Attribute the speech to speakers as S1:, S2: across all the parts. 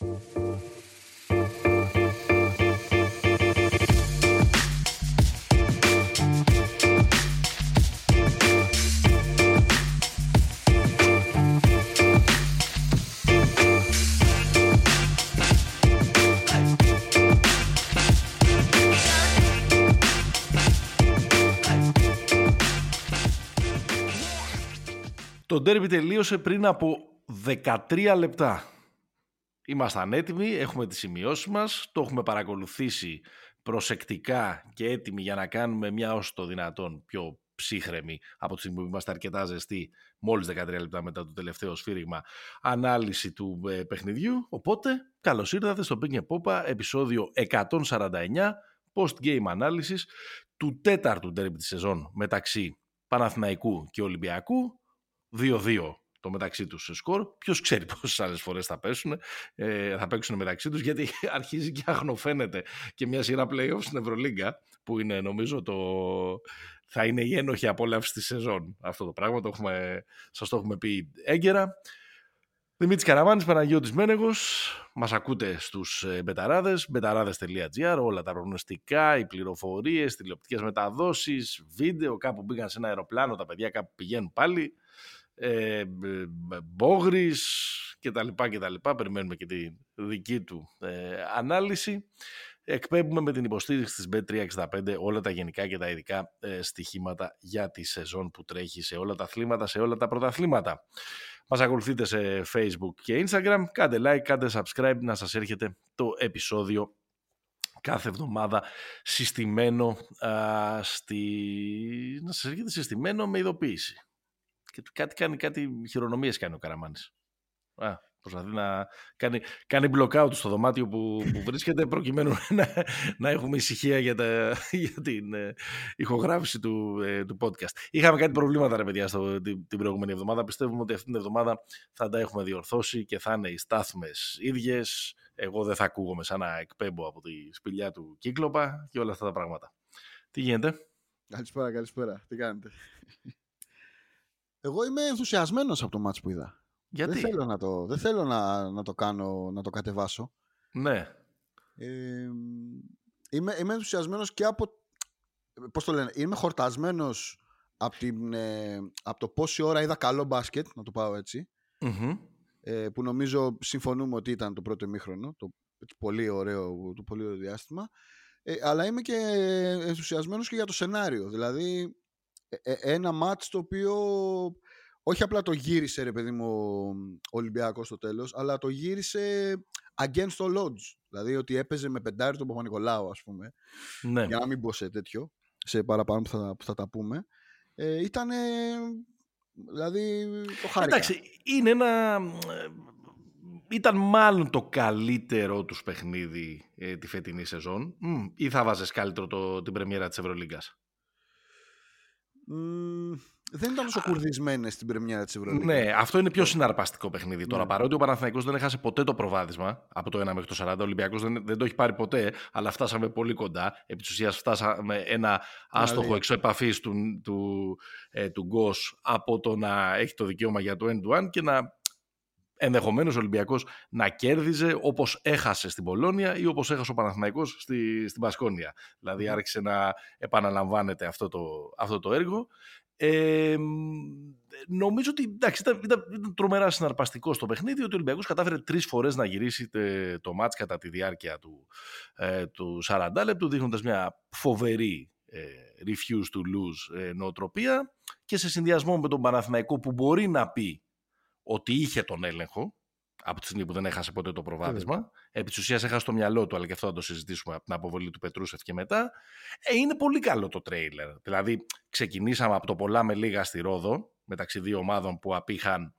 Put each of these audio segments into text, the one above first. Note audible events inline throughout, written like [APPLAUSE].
S1: Το ντέρμπι τελείωσε πριν από 13 λεπτά. Ήμασταν έτοιμοι, έχουμε τις σημειώσεις μας, το έχουμε παρακολουθήσει προσεκτικά και έτοιμοι για να κάνουμε μια όσο το δυνατόν πιο ψύχρεμη από τη στιγμή που είμαστε αρκετά ζεστοί μόλις 13 λεπτά μετά το τελευταίο σφύριγμα ανάλυση του ε, παιχνιδιού. Οπότε, καλώς ήρθατε στο Pink Popa, επεισόδιο 149, post-game ανάλυσης του τέταρτου ντέρμπι της σεζόν μεταξύ Παναθηναϊκού και Ολυμπιακού 2-2 το μεταξύ τους σε σκορ. Ποιος ξέρει πόσες άλλες φορές θα πέσουν, ε, θα παίξουν μεταξύ τους, γιατί [LAUGHS] αρχίζει και αχνοφαίνεται και μια σειρά playoffs στην Ευρωλίγκα, που είναι νομίζω το. Θα είναι η ένοχη απόλαυση της σεζόν αυτό το πράγμα. Το έχουμε, σας το έχουμε πει έγκαιρα. Δημήτρης Καραμάνης, Παναγιώτης Μένεγος, μας ακούτε στους ε, μπεταράδες, μπεταράδες.gr, όλα τα προγνωστικά, οι πληροφορίες, τηλεοπτικές μεταδόσεις, βίντεο, κάπου πήγαν σε ένα αεροπλάνο, τα παιδιά κάπου πηγαίνουν πάλι ε, Μπόγρης και τα λοιπά και τα λοιπά. Περιμένουμε και τη δική του ε, ανάλυση. Εκπέμπουμε με την υποστήριξη της Bet365 όλα τα γενικά και τα ειδικά ε, στοιχήματα για τη σεζόν που τρέχει σε όλα τα αθλήματα, σε όλα τα πρωταθλήματα. Μας ακολουθείτε σε Facebook και Instagram. Κάντε like, κάντε subscribe να σας έρχεται το επεισόδιο κάθε εβδομάδα συστημένο α, στη... να σας έρχεται συστημένο με ειδοποίηση. Και κάτι κάνει, κάτι χειρονομίες κάνει ο Καραμάνης. Α, προσπαθεί να κάνει, κάνει blockout στο δωμάτιο που, που βρίσκεται προκειμένου [LAUGHS] να, να έχουμε ησυχία για, τα, για την ε, ηχογράφηση του, ε, του podcast. Είχαμε κάτι προβλήματα ρε παιδιά στο, την, την προηγούμενη εβδομάδα. Πιστεύουμε ότι αυτήν την εβδομάδα θα τα έχουμε διορθώσει και θα είναι οι στάθμες ίδιες. Εγώ δεν θα ακούγομαι σαν να εκπέμπω από τη σπηλιά του κύκλοπα και όλα αυτά τα πράγματα. Τι γίνεται;
S2: Καλησπέρα, καλησπέρα. Τι κάνετε; Εγώ είμαι ενθουσιασμένος από το μάτς που είδα.
S1: Γιατί;
S2: Δεν θέλω να το, δεν θέλω να, να το κάνω, να το κατεβάσω.
S1: Ναι.
S2: Ε, είμαι, είμαι ενθουσιασμένος και από, πώς το λένε, είμαι χορτασμένος από, την, ε, από το πόση ώρα είδα καλό μπάσκετ, να το πάω έτσι, ε, που νομίζω συμφωνούμε ότι ήταν το πρώτο ημίχρονο, το πολύ ωραίο, το πολύ ωραίο διάστημα, ε, αλλά είμαι και ενθουσιασμένος και για το σενάριο, δηλαδή ε, ε, ένα μάτς το οποίο όχι απλά το γύρισε ρε παιδί μου ο Ολυμπιακός στο τέλος, αλλά το γύρισε against all odds. Δηλαδή ότι έπαιζε με πεντάρι τον Παπα-Νικολάου ας πούμε,
S1: ναι.
S2: για να μην πω σε τέτοιο, σε παραπάνω που θα, που θα τα πούμε. Ε, ήταν δηλαδή το χάρηκα.
S1: Εντάξει, είναι ένα... Ήταν μάλλον το καλύτερο τους παιχνίδι ε, τη φετινή σεζόν ή θα βάζες καλύτερο το, την πρεμιέρα της Ευρωλίγκας;
S2: Δεν ήταν τόσο κουρδισμένες στην πρεμιέρα της Ευρωλίγας.
S1: Ναι, αυτό είναι πιο συναρπαστικό παιχνίδι. Τώρα, ναι. παρότι ο Παναθηναϊκός δεν έχασε ποτέ το προβάδισμα από το 1 μέχρι το 40, ο Ολυμπιακός δεν, δεν το έχει πάρει ποτέ, αλλά φτάσαμε πολύ κοντά. Επί της ουσίας, φτάσαμε ένα άστοχο εξώ επαφή του, του, ε, του Γκος από το να έχει το δικαίωμα για το end-to-one και να ενδεχομένως ο Ολυμπιακός να κέρδιζε όπως έχασε στην Πολώνια ή όπως έχασε ο Παναθηναϊκός στη, στην Πασκόνια. Δηλαδή άρχισε να επαναλαμβάνεται αυτό το, αυτό το έργο. Ε, νομίζω ότι εντάξει, ήταν, ήταν, ήταν, τρομερά συναρπαστικό στο παιχνίδι ότι ο Ολυμπιακός κατάφερε τρεις φορές να γυρίσει το μάτς κατά τη διάρκεια του, ε, του 40 λεπτού δείχνοντας μια φοβερή ε, refuse to lose ε, νοοτροπία και σε συνδυασμό με τον Παναθηναϊκό που μπορεί να πει ότι είχε τον έλεγχο από τη στιγμή που δεν έχασε ποτέ το προβάδισμα. Επί της ουσίας έχασε το μυαλό του, αλλά και αυτό θα το συζητήσουμε από την αποβολή του Πετρούσεφ και μετά. Ε, είναι πολύ καλό το τρέιλερ. Δηλαδή, ξεκινήσαμε από το πολλά με λίγα στη Ρόδο, μεταξύ δύο ομάδων που απήχαν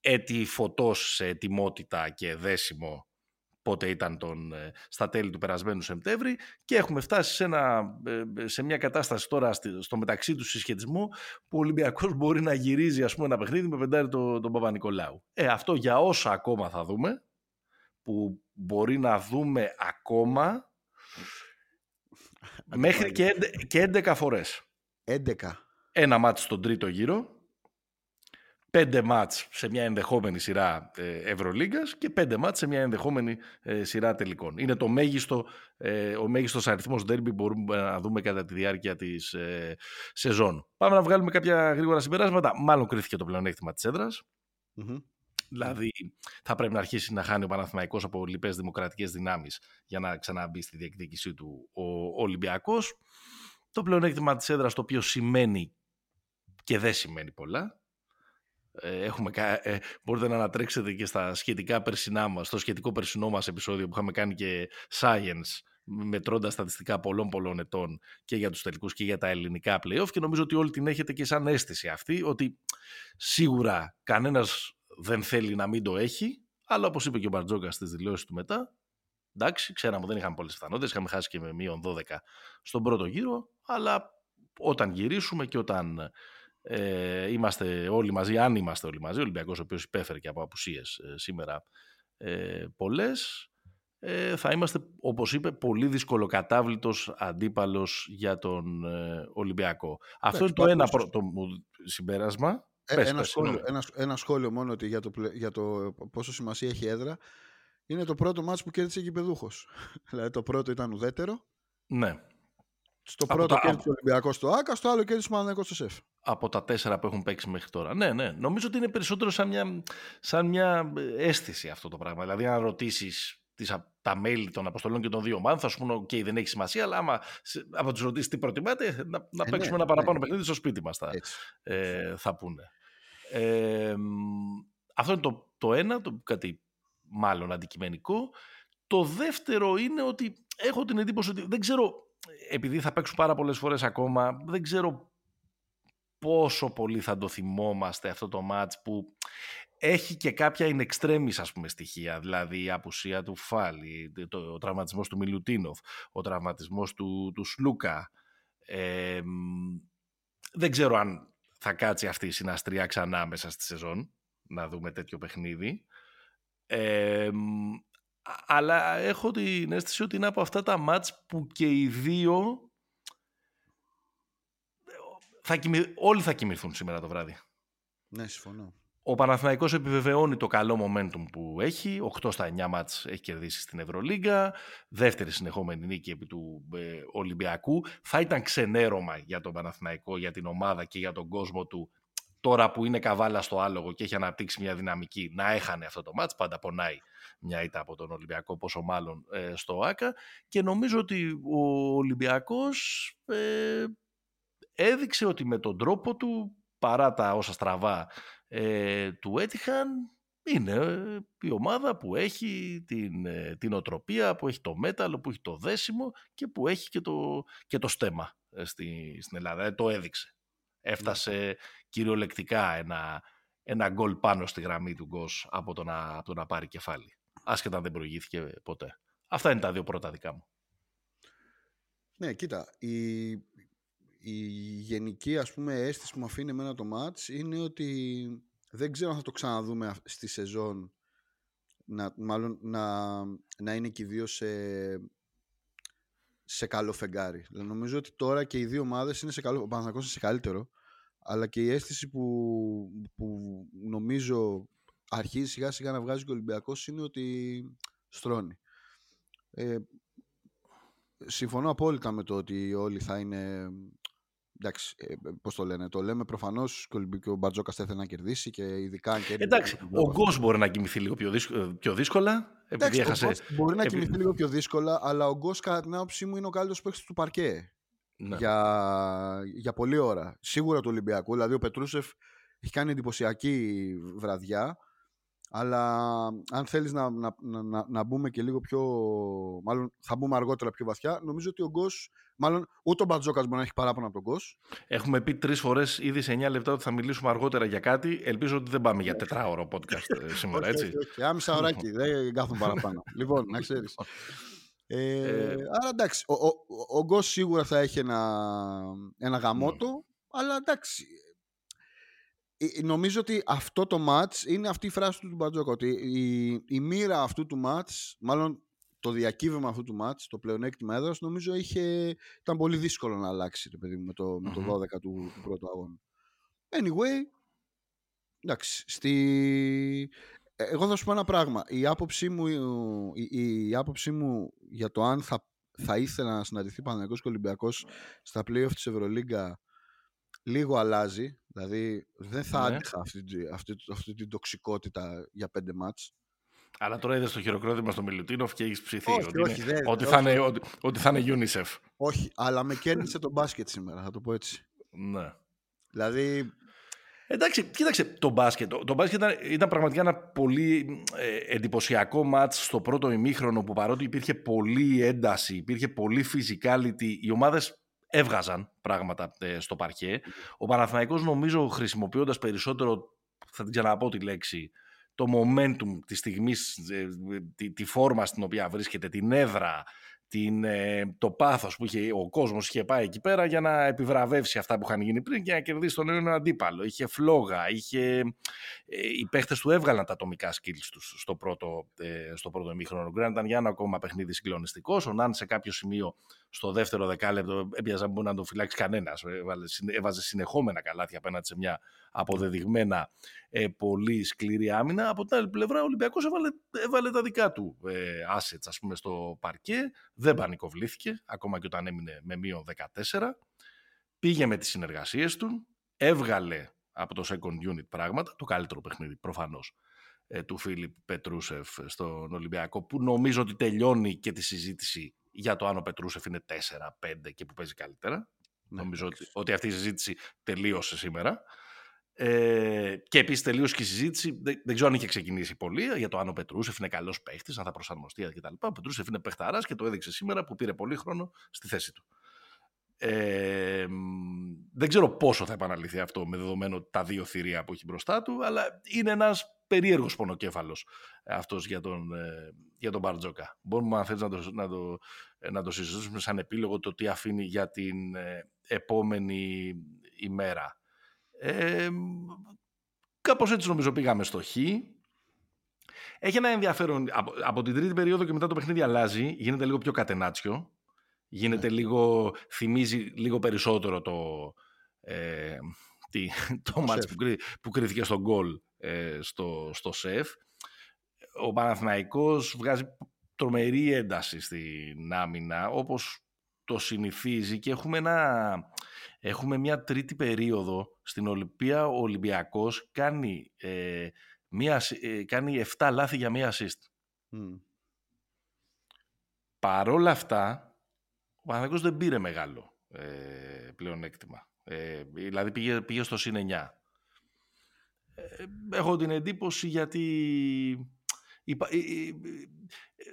S1: έτη φωτός σε ετοιμότητα και δέσιμο πότε ήταν τον, ε, στα τέλη του περασμένου Σεπτέμβρη και έχουμε φτάσει σε, ένα, ε, σε μια κατάσταση τώρα στο μεταξύ του συσχετισμού που ο Ολυμπιακός [LAUGHS] μπορεί να γυρίζει ας πούμε, ένα παιχνίδι με πεντάρι τον, τον Παπα-Νικολάου. Ε, αυτό για όσα ακόμα θα δούμε, που μπορεί να δούμε ακόμα μέχρι και, και 11 φορές.
S2: 11.
S1: Ένα μάτι στον τρίτο γύρο πέντε μάτς σε μια ενδεχόμενη σειρά ε, Ευρωλίγκας και πέντε μάτς σε μια ενδεχόμενη ε, σειρά τελικών. Είναι το μέγιστο, ε, ο μέγιστος αριθμός ντέρμπι που μπορούμε να δούμε κατά τη διάρκεια της ε, σεζόν. Πάμε να βγάλουμε κάποια γρήγορα συμπεράσματα. Μάλλον κρίθηκε το πλεονέκτημα της έδρας. Δηλαδή θα πρέπει να αρχίσει να χάνει ο Παναθηναϊκός από λοιπές δημοκρατικές δυνάμεις για να ξαναμπεί στη διεκδίκησή του ο Ολυμπιακός. Το πλεονέκτημα της έδρας το οποίο σημαίνει και δεν σημαίνει πολλά ε, έχουμε, ε, μπορείτε να ανατρέξετε και στα σχετικά περσινά μας, στο σχετικό περσινό μας επεισόδιο που είχαμε κάνει και science μετρώντα στατιστικά πολλών πολλών ετών και για τους τελικούς και για τα ελληνικά playoff και νομίζω ότι όλοι την έχετε και σαν αίσθηση αυτή ότι σίγουρα κανένας δεν θέλει να μην το έχει αλλά όπως είπε και ο Μπαρτζόκα στις δηλώσεις του μετά εντάξει, ξέραμε ότι δεν είχαμε πολλές πιθανότητες είχαμε χάσει και με μείον 12 στον πρώτο γύρο αλλά όταν γυρίσουμε και όταν ε, είμαστε όλοι μαζί, αν είμαστε όλοι μαζί, ο Ολυμπιακός ο οποίος υπέφερε και από απουσίες ε, σήμερα ε, πολλές, ε, θα είμαστε, όπως είπε, πολύ δυσκολοκατάβλητος αντίπαλος για τον ε, Ολυμπιακό. Αυτό είναι το ένα πρώτο συμπέρασμα.
S2: Ε, πες, ένα, πες, σχόλιο, ένα, ένα, σχόλιο μόνο ότι για το, για το πόσο σημασία έχει έδρα. Είναι το πρώτο μάτς που κέρδισε γηπεδούχος. [LAUGHS] δηλαδή το πρώτο ήταν ουδέτερο.
S1: Ναι.
S2: Στο πρώτο τα... κέρδισε ο Ολυμπιακός στο ΑΚΑ, στο άλλο κέρδισε ο Παναγενικός στο ΣΕΦ.
S1: Από τα τέσσερα που έχουν παίξει μέχρι τώρα. Ναι, ναι. Νομίζω ότι είναι περισσότερο σαν μια, σαν μια αίσθηση αυτό το πράγμα. Δηλαδή, αν ρωτήσεις τα μέλη των αποστολών και των δύο ομάδων, θα σου πούνε: OK, δεν έχει σημασία, αλλά άμα από τους ρωτήσεις τι προτιμάτε, να, να ε, ναι, παίξουμε ναι, ένα παραπάνω ναι. παιχνίδι στο σπίτι μας. Θα, ε, θα πούνε. Ε, αυτό είναι το, το ένα, το κάτι μάλλον αντικειμενικό. Το δεύτερο είναι ότι έχω την εντύπωση ότι δεν ξέρω επειδή θα παίξουν πάρα πολλές φορές ακόμα, δεν ξέρω πόσο πολύ θα το θυμόμαστε αυτό το μάτς που έχει και κάποια in extremis ας πούμε στοιχεία, δηλαδή η απουσία του Φάλι, το, ο τραυματισμός του Μιλουτίνοφ, ο τραυματισμός του, του Σλούκα. δεν ξέρω αν θα κάτσει αυτή η συναστρία ξανά μέσα στη σεζόν, να δούμε τέτοιο παιχνίδι. Ε, αλλά έχω την αίσθηση ότι είναι από αυτά τα μάτς που και οι δύο θα όλοι θα κοιμηθούν σήμερα το βράδυ.
S2: Ναι, συμφωνώ.
S1: Ο Παναθηναϊκός επιβεβαιώνει το καλό momentum που έχει. 8 στα 9 μάτς έχει κερδίσει στην Ευρωλίγκα. Δεύτερη συνεχόμενη νίκη επί του ε, Ολυμπιακού. Θα ήταν ξενέρωμα για τον Παναθηναϊκό, για την ομάδα και για τον κόσμο του τώρα που είναι καβάλα στο άλογο και έχει αναπτύξει μια δυναμική να έχανε αυτό το μάτς. Πάντα πονάει μια ήττα από τον Ολυμπιακό, πόσο μάλλον ε, στο ΆΚΑ. Και νομίζω ότι ο Ολυμπιακός ε, έδειξε ότι με τον τρόπο του, παρά τα όσα στραβά ε, του έτυχαν, είναι η ομάδα που έχει την, ε, την οτροπία, που έχει το μέταλλο, που έχει το δέσιμο και που έχει και το, και το στέμα στη, στην Ελλάδα. το έδειξε. Έφτασε κυριολεκτικά ένα, ένα γκολ πάνω στη γραμμή του Γκος από το να, από το να πάρει κεφάλι άσχετα δεν προηγήθηκε ποτέ. Αυτά είναι τα δύο πρώτα δικά μου.
S2: Ναι, κοίτα, η, η γενική ας πούμε αίσθηση που μου αφήνει εμένα το μάτς είναι ότι δεν ξέρω αν θα το ξαναδούμε στη σεζόν να, μάλλον να, να είναι και οι δύο σε, σε καλό φεγγάρι. Δηλαδή, νομίζω ότι τώρα και οι δύο ομάδες είναι σε καλό, ο Παναθηναϊκός είναι σε καλύτερο, αλλά και η αίσθηση που, που νομίζω αρχίζει σιγά σιγά να βγάζει και ο Ολυμπιακός είναι ότι στρώνει. Ε, συμφωνώ απόλυτα με το ότι όλοι θα είναι Εντάξει, ε, πώς το λένε, το λέμε προφανώς και ο Μπατζόκας θα ήθελε να κερδίσει και ειδικά αν κερδίσει.
S1: Εντάξει, ο Γκος μπορεί να κοιμηθεί λίγο πιο, πιο δύσκολα.
S2: Εντάξει, έχασε... μπορεί να κοιμηθεί λίγο πιο δύσκολα, αλλά ο Γκος κατά την άποψή μου είναι ο καλύτερος παίκτης του παρκέ. Ναι. Για, για πολλή ώρα. Σίγουρα του Ολυμπιακού. Δηλαδή ο Πετρούσεφ έχει κάνει εντυπωσιακή βραδιά. Αλλά αν θέλεις να, να, να, να μπούμε και λίγο πιο... Μάλλον θα μπούμε αργότερα πιο βαθιά. Νομίζω ότι ο Γκος... Μάλλον ούτε ο Μπατζόκας μπορεί να έχει παράπονα από τον Γκος.
S1: Έχουμε πει τρεις φορές ήδη σε 9 λεπτά ότι θα μιλήσουμε αργότερα για κάτι. Ελπίζω ότι δεν πάμε για τετράωρο podcast ε, [LAUGHS] σήμερα, έτσι.
S2: όχι, όχι. Άμισα ωράκι. δεν κάθομαι παραπάνω. [LAUGHS] λοιπόν, να ξέρεις. Ε, ε, άρα εντάξει, ο, ο, ο, ο Γκος σίγουρα θα έχει ένα, ένα γαμότο, αλλά εντάξει, ε, ε, νομίζω ότι αυτό το match είναι αυτή η φράση του Μπατζόκα. Ότι η, η μοίρα αυτού του match, μάλλον το διακύβευμα αυτού του match, το πλεονέκτημα έδρας, νομίζω είχε, ήταν πολύ δύσκολο να αλλάξει το παιδί με το, με το 12 του, του πρώτου αγώνα. Anyway, Εντάξει, στη... Ε, εγώ θα σου πω ένα πράγμα. Η άποψή μου, η, η άποψή μου για το αν θα, θα ήθελα να συναντηθεί Παναγικός και Ολυμπιακός στα playoff της Ευρωλίγκα λίγο αλλάζει. Δηλαδή δεν θα ναι. άντυχα αυτή, αυτή, αυτή, την τοξικότητα για πέντε μάτς.
S1: Αλλά τώρα είδες το χειροκρότημα στο Μιλουτίνοφ και έχεις ψηθεί όχι, ότι, όχι, είναι, ότι, Θα είναι, ότι, ότι, θα είναι UNICEF.
S2: Όχι, αλλά με κέρδισε το μπάσκετ σήμερα, θα το πω έτσι.
S1: Ναι.
S2: Δηλαδή.
S1: Εντάξει, κοίταξε το μπάσκετ. Το, το μπάσκετ ήταν, ήταν, πραγματικά ένα πολύ ε, εντυπωσιακό μάτς στο πρώτο ημίχρονο που παρότι υπήρχε πολλή ένταση, υπήρχε πολύ physicality, οι ομάδες έβγαζαν πράγματα ε, στο παρκέ. Ο Παναθηναϊκός νομίζω χρησιμοποιώντας περισσότερο, θα την ξαναπώ τη λέξη, το momentum της στιγμής, ε, τη, τη φόρμα στην οποία βρίσκεται, την έδρα, την, ε, το πάθος που είχε, ο κόσμος είχε πάει εκεί πέρα για να επιβραβεύσει αυτά που είχαν γίνει πριν και να κερδίσει τον ένα αντίπαλο. Είχε φλόγα, είχε, ε, οι παίχτες του έβγαλαν τα ατομικά skills τους στο πρώτο, ε, στο πρώτο ημίχρονο. Ο ήταν για ένα ακόμα παιχνίδι συγκλονιστικός. Ο Νάν σε κάποιο σημείο στο δεύτερο δεκάλεπτο έπιαζε μπορεί να τον φυλάξει κανένας. Έβαζε συνεχόμενα καλάθια απέναντι σε μια αποδεδειγμένα ε, πολύ σκληρή άμυνα. Από την άλλη πλευρά, ο Ολυμπιακός έβαλε, έβαλε τα δικά του ε, assets ας πούμε, στο παρκέ. Δεν πανικοβλήθηκε, ακόμα και όταν έμεινε με μείον 14. Πήγε με τις συνεργασίες του, έβγαλε από το second unit πράγματα, το καλύτερο παιχνίδι προφανώς ε, του Φίλιπ Πετρούσεφ στον Ολυμπιακό, που νομίζω ότι τελειώνει και τη συζήτηση για το αν ο Πετρούσεφ είναι 4-5 και που παίζει καλύτερα. Ναι, νομίζω ότι, ότι αυτή η συζήτηση τελείωσε σήμερα. Ε, και επίσης τελείωσε και η συζήτηση. Δεν, δεν, ξέρω αν είχε ξεκινήσει πολύ για το αν ο Πετρούσεφ είναι καλός παίχτης, αν θα προσαρμοστεί κτλ. Ο Πετρούσεφ είναι παιχταράς και το έδειξε σήμερα που πήρε πολύ χρόνο στη θέση του. Ε, δεν ξέρω πόσο θα επαναληφθεί αυτό με δεδομένο τα δύο θηρία που έχει μπροστά του, αλλά είναι ένας περίεργος πονοκέφαλος αυτός για τον, ε, για τον Μπαρτζόκα. Μπορούμε, αν θέλει, να το, να, το, να το συζητήσουμε σαν επίλογο το τι αφήνει για την ε, επόμενη ημέρα. Ε, κάπως έτσι νομίζω πήγαμε στο Χ. Έχει ένα ενδιαφέρον. Από, από την τρίτη περίοδο και μετά το παιχνίδι αλλάζει. Γίνεται λίγο πιο κατενάτσιο. Γίνεται ναι. λίγο. Θυμίζει λίγο περισσότερο το. Ε, τι, το μάτς που, που κρίθηκε στο γκολ ε, στο, στο ΣΕΦ. Ο Παναθηναϊκός βγάζει τρομερή ένταση στην άμυνα όπως το συνηθίζει και έχουμε ένα Έχουμε μια τρίτη περίοδο στην οποία ο Ολυμπιακός κάνει, ε, μια, ε, κάνει 7 λάθη για μία assist. Mm. Παρόλα αυτά, ο Παναθηναϊκός δεν πήρε μεγάλο ε, πλεονέκτημα. Ε, δηλαδή πήγε, πήγε στο συν 9. Ε, έχω την εντύπωση γιατί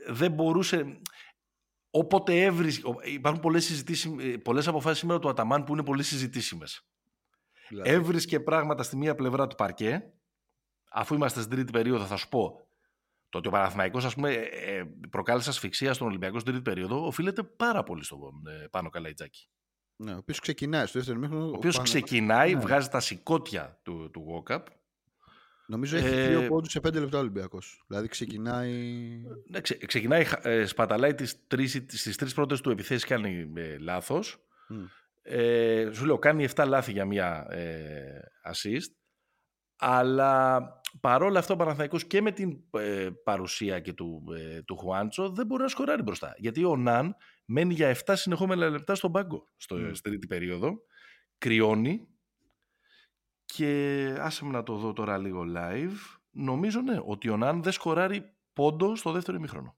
S1: δεν μπορούσε Όποτε έβρισκε. Υπάρχουν πολλές ε, πολλές αποφάσεις σήμερα του Αταμάν που είναι πολύ συζητήσιμες. Δηλαδή. Έβρισκε πράγματα στη μία πλευρά του παρκέ. Αφού είμαστε στην τρίτη περίοδο, θα σου πω. Το ότι ο Παναθηναϊκός ας πούμε, ε, ε, προκάλεσε ασφυξία στον Ολυμπιακό στην τρίτη περίοδο οφείλεται πάρα πολύ στον πάνω Καλαϊτζάκη.
S2: Ναι, ο οποίος ξεκινάει στο δεύτερο μήχρονο.
S1: Ο οποίος ξεκινάει, ναι. βγάζει τα σηκώτια του, του Walkup
S2: Νομίζω έχει ε, δύο πόντους σε πέντε λεπτά ο Ολυμπιακός. Δηλαδή ξεκινάει.
S1: Ναι, ξε, ξεκινάει, ε, σπαταλάει τις στις τρεις πρώτες του επιθέσεις κάνει ε, λάθος. Ε, σου λέω, κάνει 7 λάθη για μία ε, assist. Αλλά παρόλα αυτό ο Παναθηναϊκός και με την ε, παρουσία και του, ε, του Χουάντσο δεν μπορεί να σκοράρει μπροστά. Γιατί ο Ναν μένει για 7 συνεχόμενα λεπτά στον πάγκο στο, mm. στην τρίτη περίοδο. Κρυώνει και άσε με να το δω τώρα λίγο live. Νομίζω ναι, ότι ο Ναν δεν σκοράρει πόντο στο δεύτερο ημίχρονο.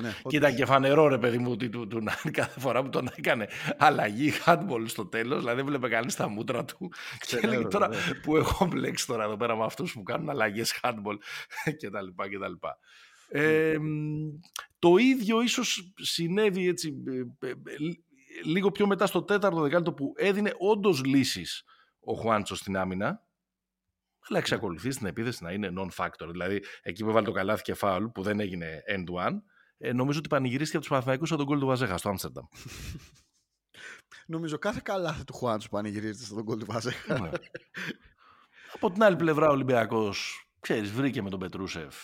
S1: Ναι, Κοίτα και φανερό ρε παιδί μου ότι του, του, Ναν κάθε φορά που τον έκανε αλλαγή handball στο τέλος, δηλαδή έβλεπε κανείς τα μούτρα του και έλεγε τώρα που έχω μπλέξει τώρα εδώ πέρα με αυτούς που κάνουν αλλαγές handball [LAUGHS] κτλ. Ε, το ίδιο ίσως συνέβη έτσι ε, ε, λίγο πιο μετά στο τέταρτο δεκάλεπτο που έδινε όντως λύσεις ο Χουάντσο στην άμυνα, αλλά ναι. εξακολουθεί στην επίθεση να είναι non-factor. Δηλαδή, εκεί που έβαλε το καλάθι και φάουλ, που δεν έγινε end-one, ε, νομίζω ότι πανηγυρίστηκε από τους Παναθηναϊκούς από τον κόλ του Βαζέχα στο Άμστερνταμ. [LAUGHS]
S2: νομίζω κάθε καλάθι του Χουάντσο πανηγυρίζεται στον κόλ του Βαζέχα. Ναι.
S1: από την άλλη πλευρά, ο Ολυμπιακός, ξέρεις, βρήκε με τον Πετρούσεφ.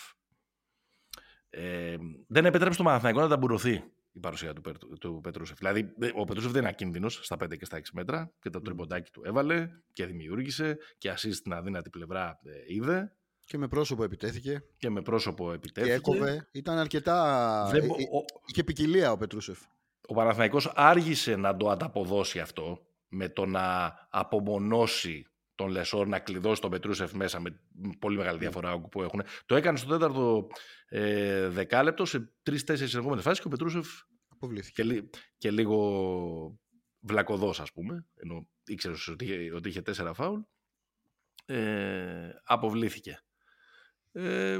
S1: Ε, δεν επέτρεψε το Παναθηναϊκό να ταμπουρωθεί η παρουσία του, του Πετρούσεφ. Δηλαδή, ο Πετρούσεφ δεν είναι ακίνδυνος στα 5 και στα 6 μέτρα και το τριποντάκι του έβαλε και δημιούργησε και assist στην αδύνατη πλευρά ε, είδε.
S2: Και με πρόσωπο επιτέθηκε.
S1: Και με πρόσωπο επιτέθηκε.
S2: Και έκοβε. Ήταν αρκετά. Δεν... Είχε ποικιλία ο Πετρούσεφ.
S1: Ο Παναθηναϊκός άργησε να το ανταποδώσει αυτό με το να απομονώσει τον Λεσόρ να κλειδώσει τον Πετρούσεφ μέσα με πολύ μεγάλη ναι. διαφορά που έχουν. Το έκανε στο τέταρτο ε, δεκάλεπτο σε τρει-τέσσερι ερχόμενες φάσεις και ο Πετρούσεφ
S2: αποβλήθηκε.
S1: Και, και λίγο βλακοδό, ας πούμε, ενώ ήξερες ότι, ότι είχε τέσσερα φάουλ. Ε, αποβλήθηκε. Ε,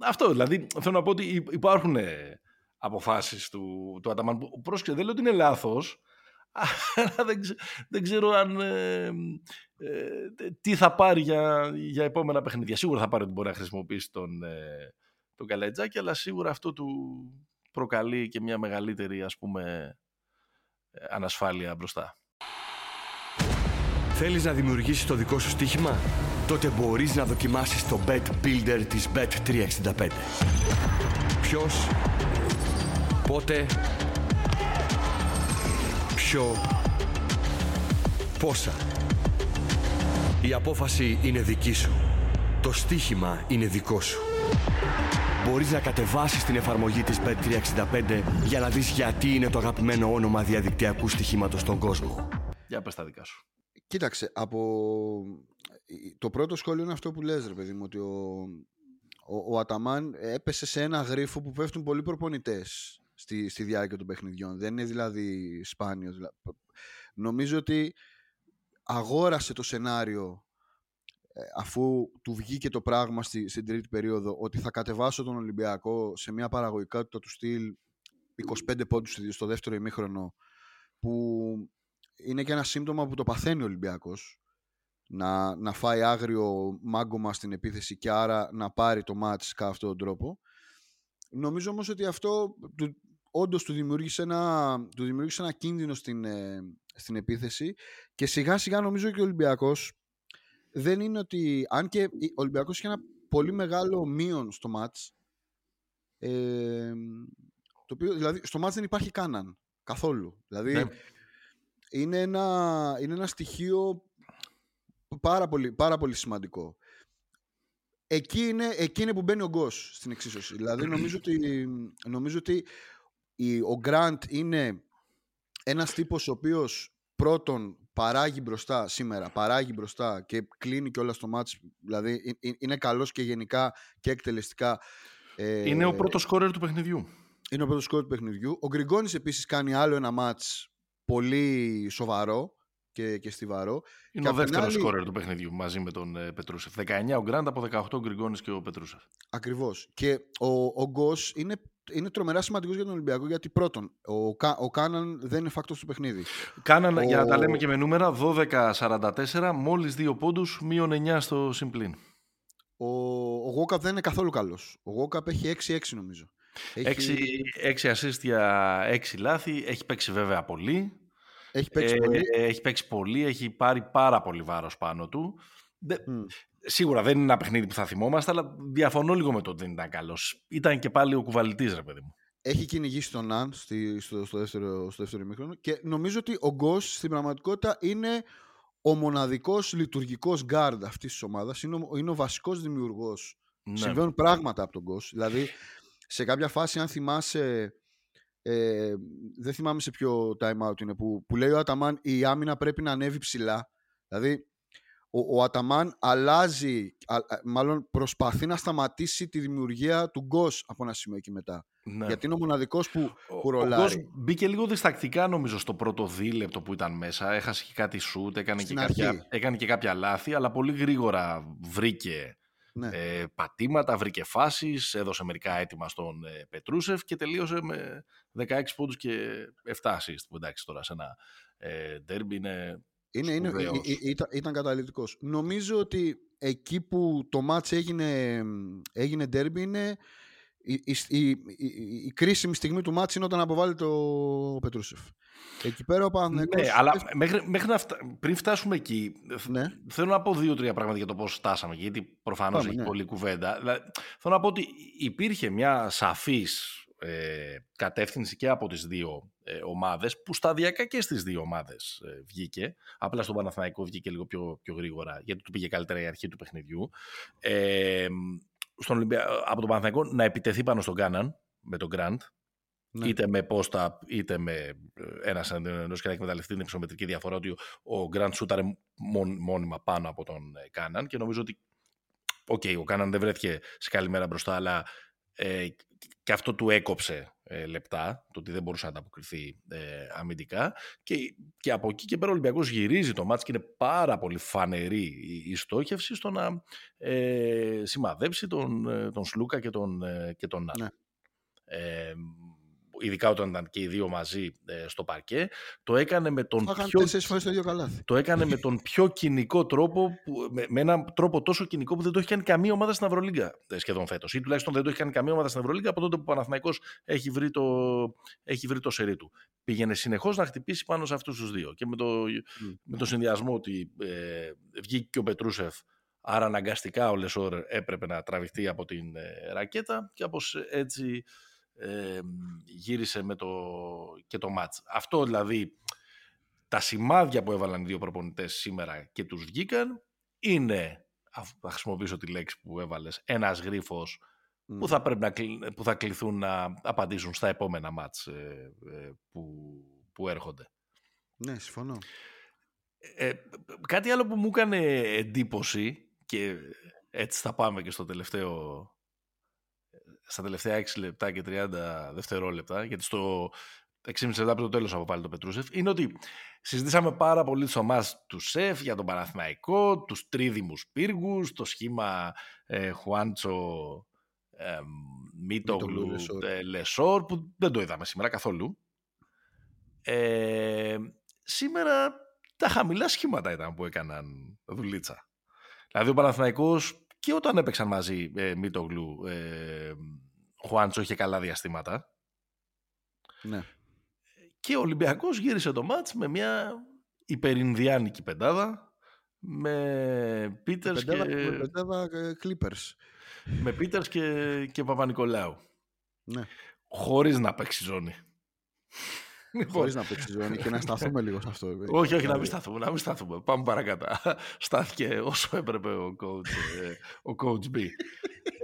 S1: αυτό δηλαδή θέλω να πω ότι υπάρχουν ε, αποφάσεις του, του Αταμάν που πρόσκειται δεν λέω ότι είναι λάθος αλλά δεν, δεν ξέρω αν ε, ε, τι θα πάρει για, για επόμενα παιχνίδια. Σίγουρα θα πάρει ότι μπορεί να χρησιμοποιήσει τον, ε, τον Καλετζάκη, αλλά σίγουρα αυτό του προκαλεί και μια μεγαλύτερη ας πούμε ανασφάλεια μπροστά.
S3: Θέλεις να δημιουργήσεις το δικό σου στοίχημα; Τότε μπορείς να δοκιμάσεις το Bet Builder της Bet365. Ποιος, πότε, ποιο, πόσα; Η απόφαση είναι δική σου. Το στοίχημα είναι δικό σου. Μπορείς να κατεβάσεις την εφαρμογή της Bet365 για να δεις γιατί είναι το αγαπημένο όνομα διαδικτυακού στοιχήματος στον κόσμο.
S1: Για πες τα δικά σου.
S2: Κοίταξε, από... το πρώτο σχόλιο είναι αυτό που λες ρε παιδί μου, ότι ο, ο, ο Αταμάν έπεσε σε ένα γρίφο που πέφτουν πολλοί προπονητές στη, στη διάρκεια των παιχνιδιών. Δεν είναι δηλαδή σπάνιος. Νομίζω ότι αγόρασε το σενάριο ε, αφού του βγήκε το πράγμα στη, στην τρίτη περίοδο ότι θα κατεβάσω τον Ολυμπιακό σε μια παραγωγικότητα του στυλ 25 πόντους στο δεύτερο ημίχρονο που είναι και ένα σύμπτωμα που το παθαίνει ο Ολυμπιακός να, να φάει άγριο μάγκωμα στην επίθεση και άρα να πάρει το μάτς κατά αυτόν τον τρόπο. Νομίζω όμως ότι αυτό όντως του δημιούργησε ένα, του δημιούργησε ένα κίνδυνο στην, ε, στην επίθεση και σιγά σιγά νομίζω και ο Ολυμπιακός δεν είναι ότι, αν και ο Ολυμπιακός είχε ένα πολύ μεγάλο μείον στο μάτς ε, το οποίο, δηλαδή στο μάτς δεν υπάρχει κάναν καθόλου δηλαδή ναι. είναι, ένα, είναι ένα στοιχείο πάρα πολύ, πάρα πολύ σημαντικό Εκεί είναι, εκεί είναι που μπαίνει ο Γκος στην εξίσωση. Δηλαδή νομίζω ότι, νομίζω ότι ο Γκραντ είναι ένας τύπος ο οποίος πρώτον παράγει μπροστά σήμερα, παράγει μπροστά και κλείνει και όλα στο μάτς, δηλαδή είναι καλός και γενικά και εκτελεστικά.
S1: Ε, είναι ο πρώτος σκόρερ του παιχνιδιού.
S2: Είναι ο πρώτος σκόρερ του παιχνιδιού. Ο Γκριγκόνης επίσης κάνει άλλο ένα μάτς πολύ σοβαρό και, και στιβαρό.
S1: Είναι ο δεύτερος άλλη... σκόρερ του παιχνιδιού μαζί με τον ε, Πετρούσεφ. 19 ο Γκραντ από 18 ο Γκριγκόνης και ο Πετρούσεφ.
S2: Ακριβώς. Και ο, ο Γκος είναι είναι τρομερά σημαντικός για τον Ολυμπιακό γιατί πρώτον, ο, Κα, ο Κάναν δεν είναι φάκτος του παιχνίδι.
S1: Κάναν, ο... για να τα λέμε και με νούμερα, 12-44, μόλις δύο πόντους, μείον 9 στο συμπλήν.
S2: Ο, ο Γόκαπ δεν είναι καθόλου καλός. Ο Γόκαπ έχει 6-6 νομίζω.
S1: Έχει... 6, 6 assist για 6 λάθη. Έχει παίξει βέβαια πολύ.
S2: Έχει παίξει, ε, πολύ.
S1: έχει παίξει πολύ. Έχει πάρει πάρα πολύ βάρος πάνω του. Mm. Σίγουρα δεν είναι ένα παιχνίδι που θα θυμόμαστε, αλλά διαφωνώ λίγο με το ότι δεν ήταν καλός. Ήταν και πάλι ο κουβαλητής, ρε παιδί μου.
S2: Έχει κυνηγήσει τον Ναν στο, στο, δεύτερο, στο δεύτερο ημίχρονο και νομίζω ότι ο Γκος στην πραγματικότητα είναι ο μοναδικός λειτουργικός guard αυτής της ομάδας. Είναι ο, είναι ο βασικός δημιουργός. Ναι. Συμβαίνουν πράγματα από τον Γκος. Δηλαδή, σε κάποια φάση, αν θυμάσαι. Ε, δεν θυμάμαι σε ποιο time out είναι που, που λέει ο Αταμάν η άμυνα πρέπει να ανέβει ψηλά. Δηλαδή, ο, ο Αταμάν αλλάζει, μάλλον προσπαθεί να σταματήσει τη δημιουργία του Γκος από ένα σημείο εκεί μετά. Ναι. Γιατί είναι ο μοναδικός που, που ρολάρει. Ο Γκος
S1: μπήκε λίγο διστακτικά νομίζω στο πρώτο δίλεπτο που ήταν μέσα. Έχασε και κάτι σούτ, έκανε, και κάποια, έκανε και κάποια λάθη, αλλά πολύ γρήγορα βρήκε ναι. ε, πατήματα, βρήκε φάσεις, έδωσε μερικά έτοιμα στον ε, Πετρούσεφ και τελείωσε με 16 πόντους και 7 assist. Που εντάξει τώρα σε ένα ε, είναι
S2: είναι, είναι, ήταν, ήταν καταλητικός. Νομίζω ότι εκεί που το μάτς έγινε, έγινε derby είναι η, η, η, η, κρίσιμη στιγμή του μάτς είναι όταν αποβάλλει το Πετρούσεφ. Εκεί πέρα ο Παναθηναϊκός...
S1: Ναι, αλλά μέχρι, μέχρι να φτα... πριν φτάσουμε εκεί, ναι. θέλω να πω δύο-τρία πράγματα για το πώς φτάσαμε εκεί, γιατί προφανώς έχει ναι. πολλή κουβέντα. Δηλαδή, θέλω να πω ότι υπήρχε μια σαφής ε, κατεύθυνση και από τις δύο ε, ομάδες που σταδιακά και στις δύο ομάδες ε, βγήκε. Απλά στον Παναθηναϊκό βγήκε λίγο πιο, πιο γρήγορα γιατί του πήγε καλύτερα η αρχή του παιχνιδιού. Ε, στον Ολυμπια... Από τον Παναθηναϊκό να επιτεθεί πάνω στον Κάναν με τον Γκραντ. Ναι. Είτε με πόστα, είτε με ε, ένας ενός και να εκμεταλλευτεί την υψομετρική διαφορά ότι ο Γκραντ σούταρε μόνιμα πάνω από τον Κάναν και νομίζω ότι OK, okay, ο Κάναν δεν βρέθηκε σε καλή μέρα μπροστά, αλλά ε, και αυτό του έκοψε ε, λεπτά, το ότι δεν μπορούσε να ανταποκριθεί ε, αμυντικά. Και, και από εκεί και πέρα ο Ολυμπιακός γυρίζει το μάτς και είναι πάρα πολύ φανερή η, η στόχευση στο να ε, σημαδέψει τον, ε, τον Σλούκα και τον, ε, και τον Ναι ειδικά όταν ήταν και οι δύο μαζί ε, στο παρκέ, το έκανε με τον πιο... Το έκανε με τον πιο κοινικό τρόπο, που, με, με έναν τρόπο τόσο κοινικό που δεν το έχει κάνει καμία ομάδα στην Ευρωλίγκα ε, σχεδόν φέτος. Ή τουλάχιστον δεν το έχει κάνει καμία ομάδα στην Ευρωλίγκα από τότε που ο Παναθηναϊκός έχει βρει το, έχει βρει το σερί του. Πήγαινε συνεχώς να χτυπήσει πάνω σε αυτούς τους δύο. Και με το, mm. με το συνδυασμό ότι ε, βγήκε και ο Πετρούσεφ Άρα αναγκαστικά ο Λεσόρ έπρεπε να τραβηχτεί από την ε, ρακέτα και όπως έτσι γύρισε με το, και το μάτς. Αυτό δηλαδή, τα σημάδια που έβαλαν οι δύο προπονητές σήμερα και τους βγήκαν, είναι, θα χρησιμοποιήσω τη λέξη που έβαλες, ένας γρίφος που, θα πρέπει να, που θα κληθούν να απαντήσουν στα επόμενα μάτς ε, ε, που, που έρχονται.
S2: Ναι, συμφωνώ.
S1: Ε, κάτι άλλο που μου έκανε εντύπωση και έτσι θα πάμε και στο τελευταίο στα τελευταία 6 λεπτά και 30 δευτερόλεπτα, γιατί στο 6,5 λεπτά πριν το τέλος αποβάλλει το Πετρούσεφ, είναι ότι συζητήσαμε πάρα πολύ τις ομάδες του ΣΕΦ για τον Παναθηναϊκό, τους τρίδημους πύργους, το σχήμα ε, Χουάντσο ε, Μίτογλου ε, Λεσόρ, που δεν το είδαμε σήμερα καθόλου. Ε, σήμερα τα χαμηλά σχήματα ήταν που έκαναν δουλίτσα. Δηλαδή ο Παναθηναϊκός και όταν έπαιξαν μαζί ε, Μίτογλου, ε, Χουάντσο είχε καλά διαστήματα.
S2: Ναι.
S1: Και ο Ολυμπιακός γύρισε το μάτς με μια υπερινδιάνικη πεντάδα με Πίτερς και...
S2: Με πεντάδα Clippers.
S1: Με Πίτερς και, και Παπα-Νικολάου.
S2: Ναι.
S1: Χωρίς να παίξει ζώνη.
S2: Χωρίς να παίξει ζώνη και να σταθούμε λίγο σε αυτό.
S1: Όχι, όχι, να μην σταθούμε. Να μην σταθούμε. Πάμε παρακάτω. Στάθηκε όσο έπρεπε ο coach, ε, ο coach B.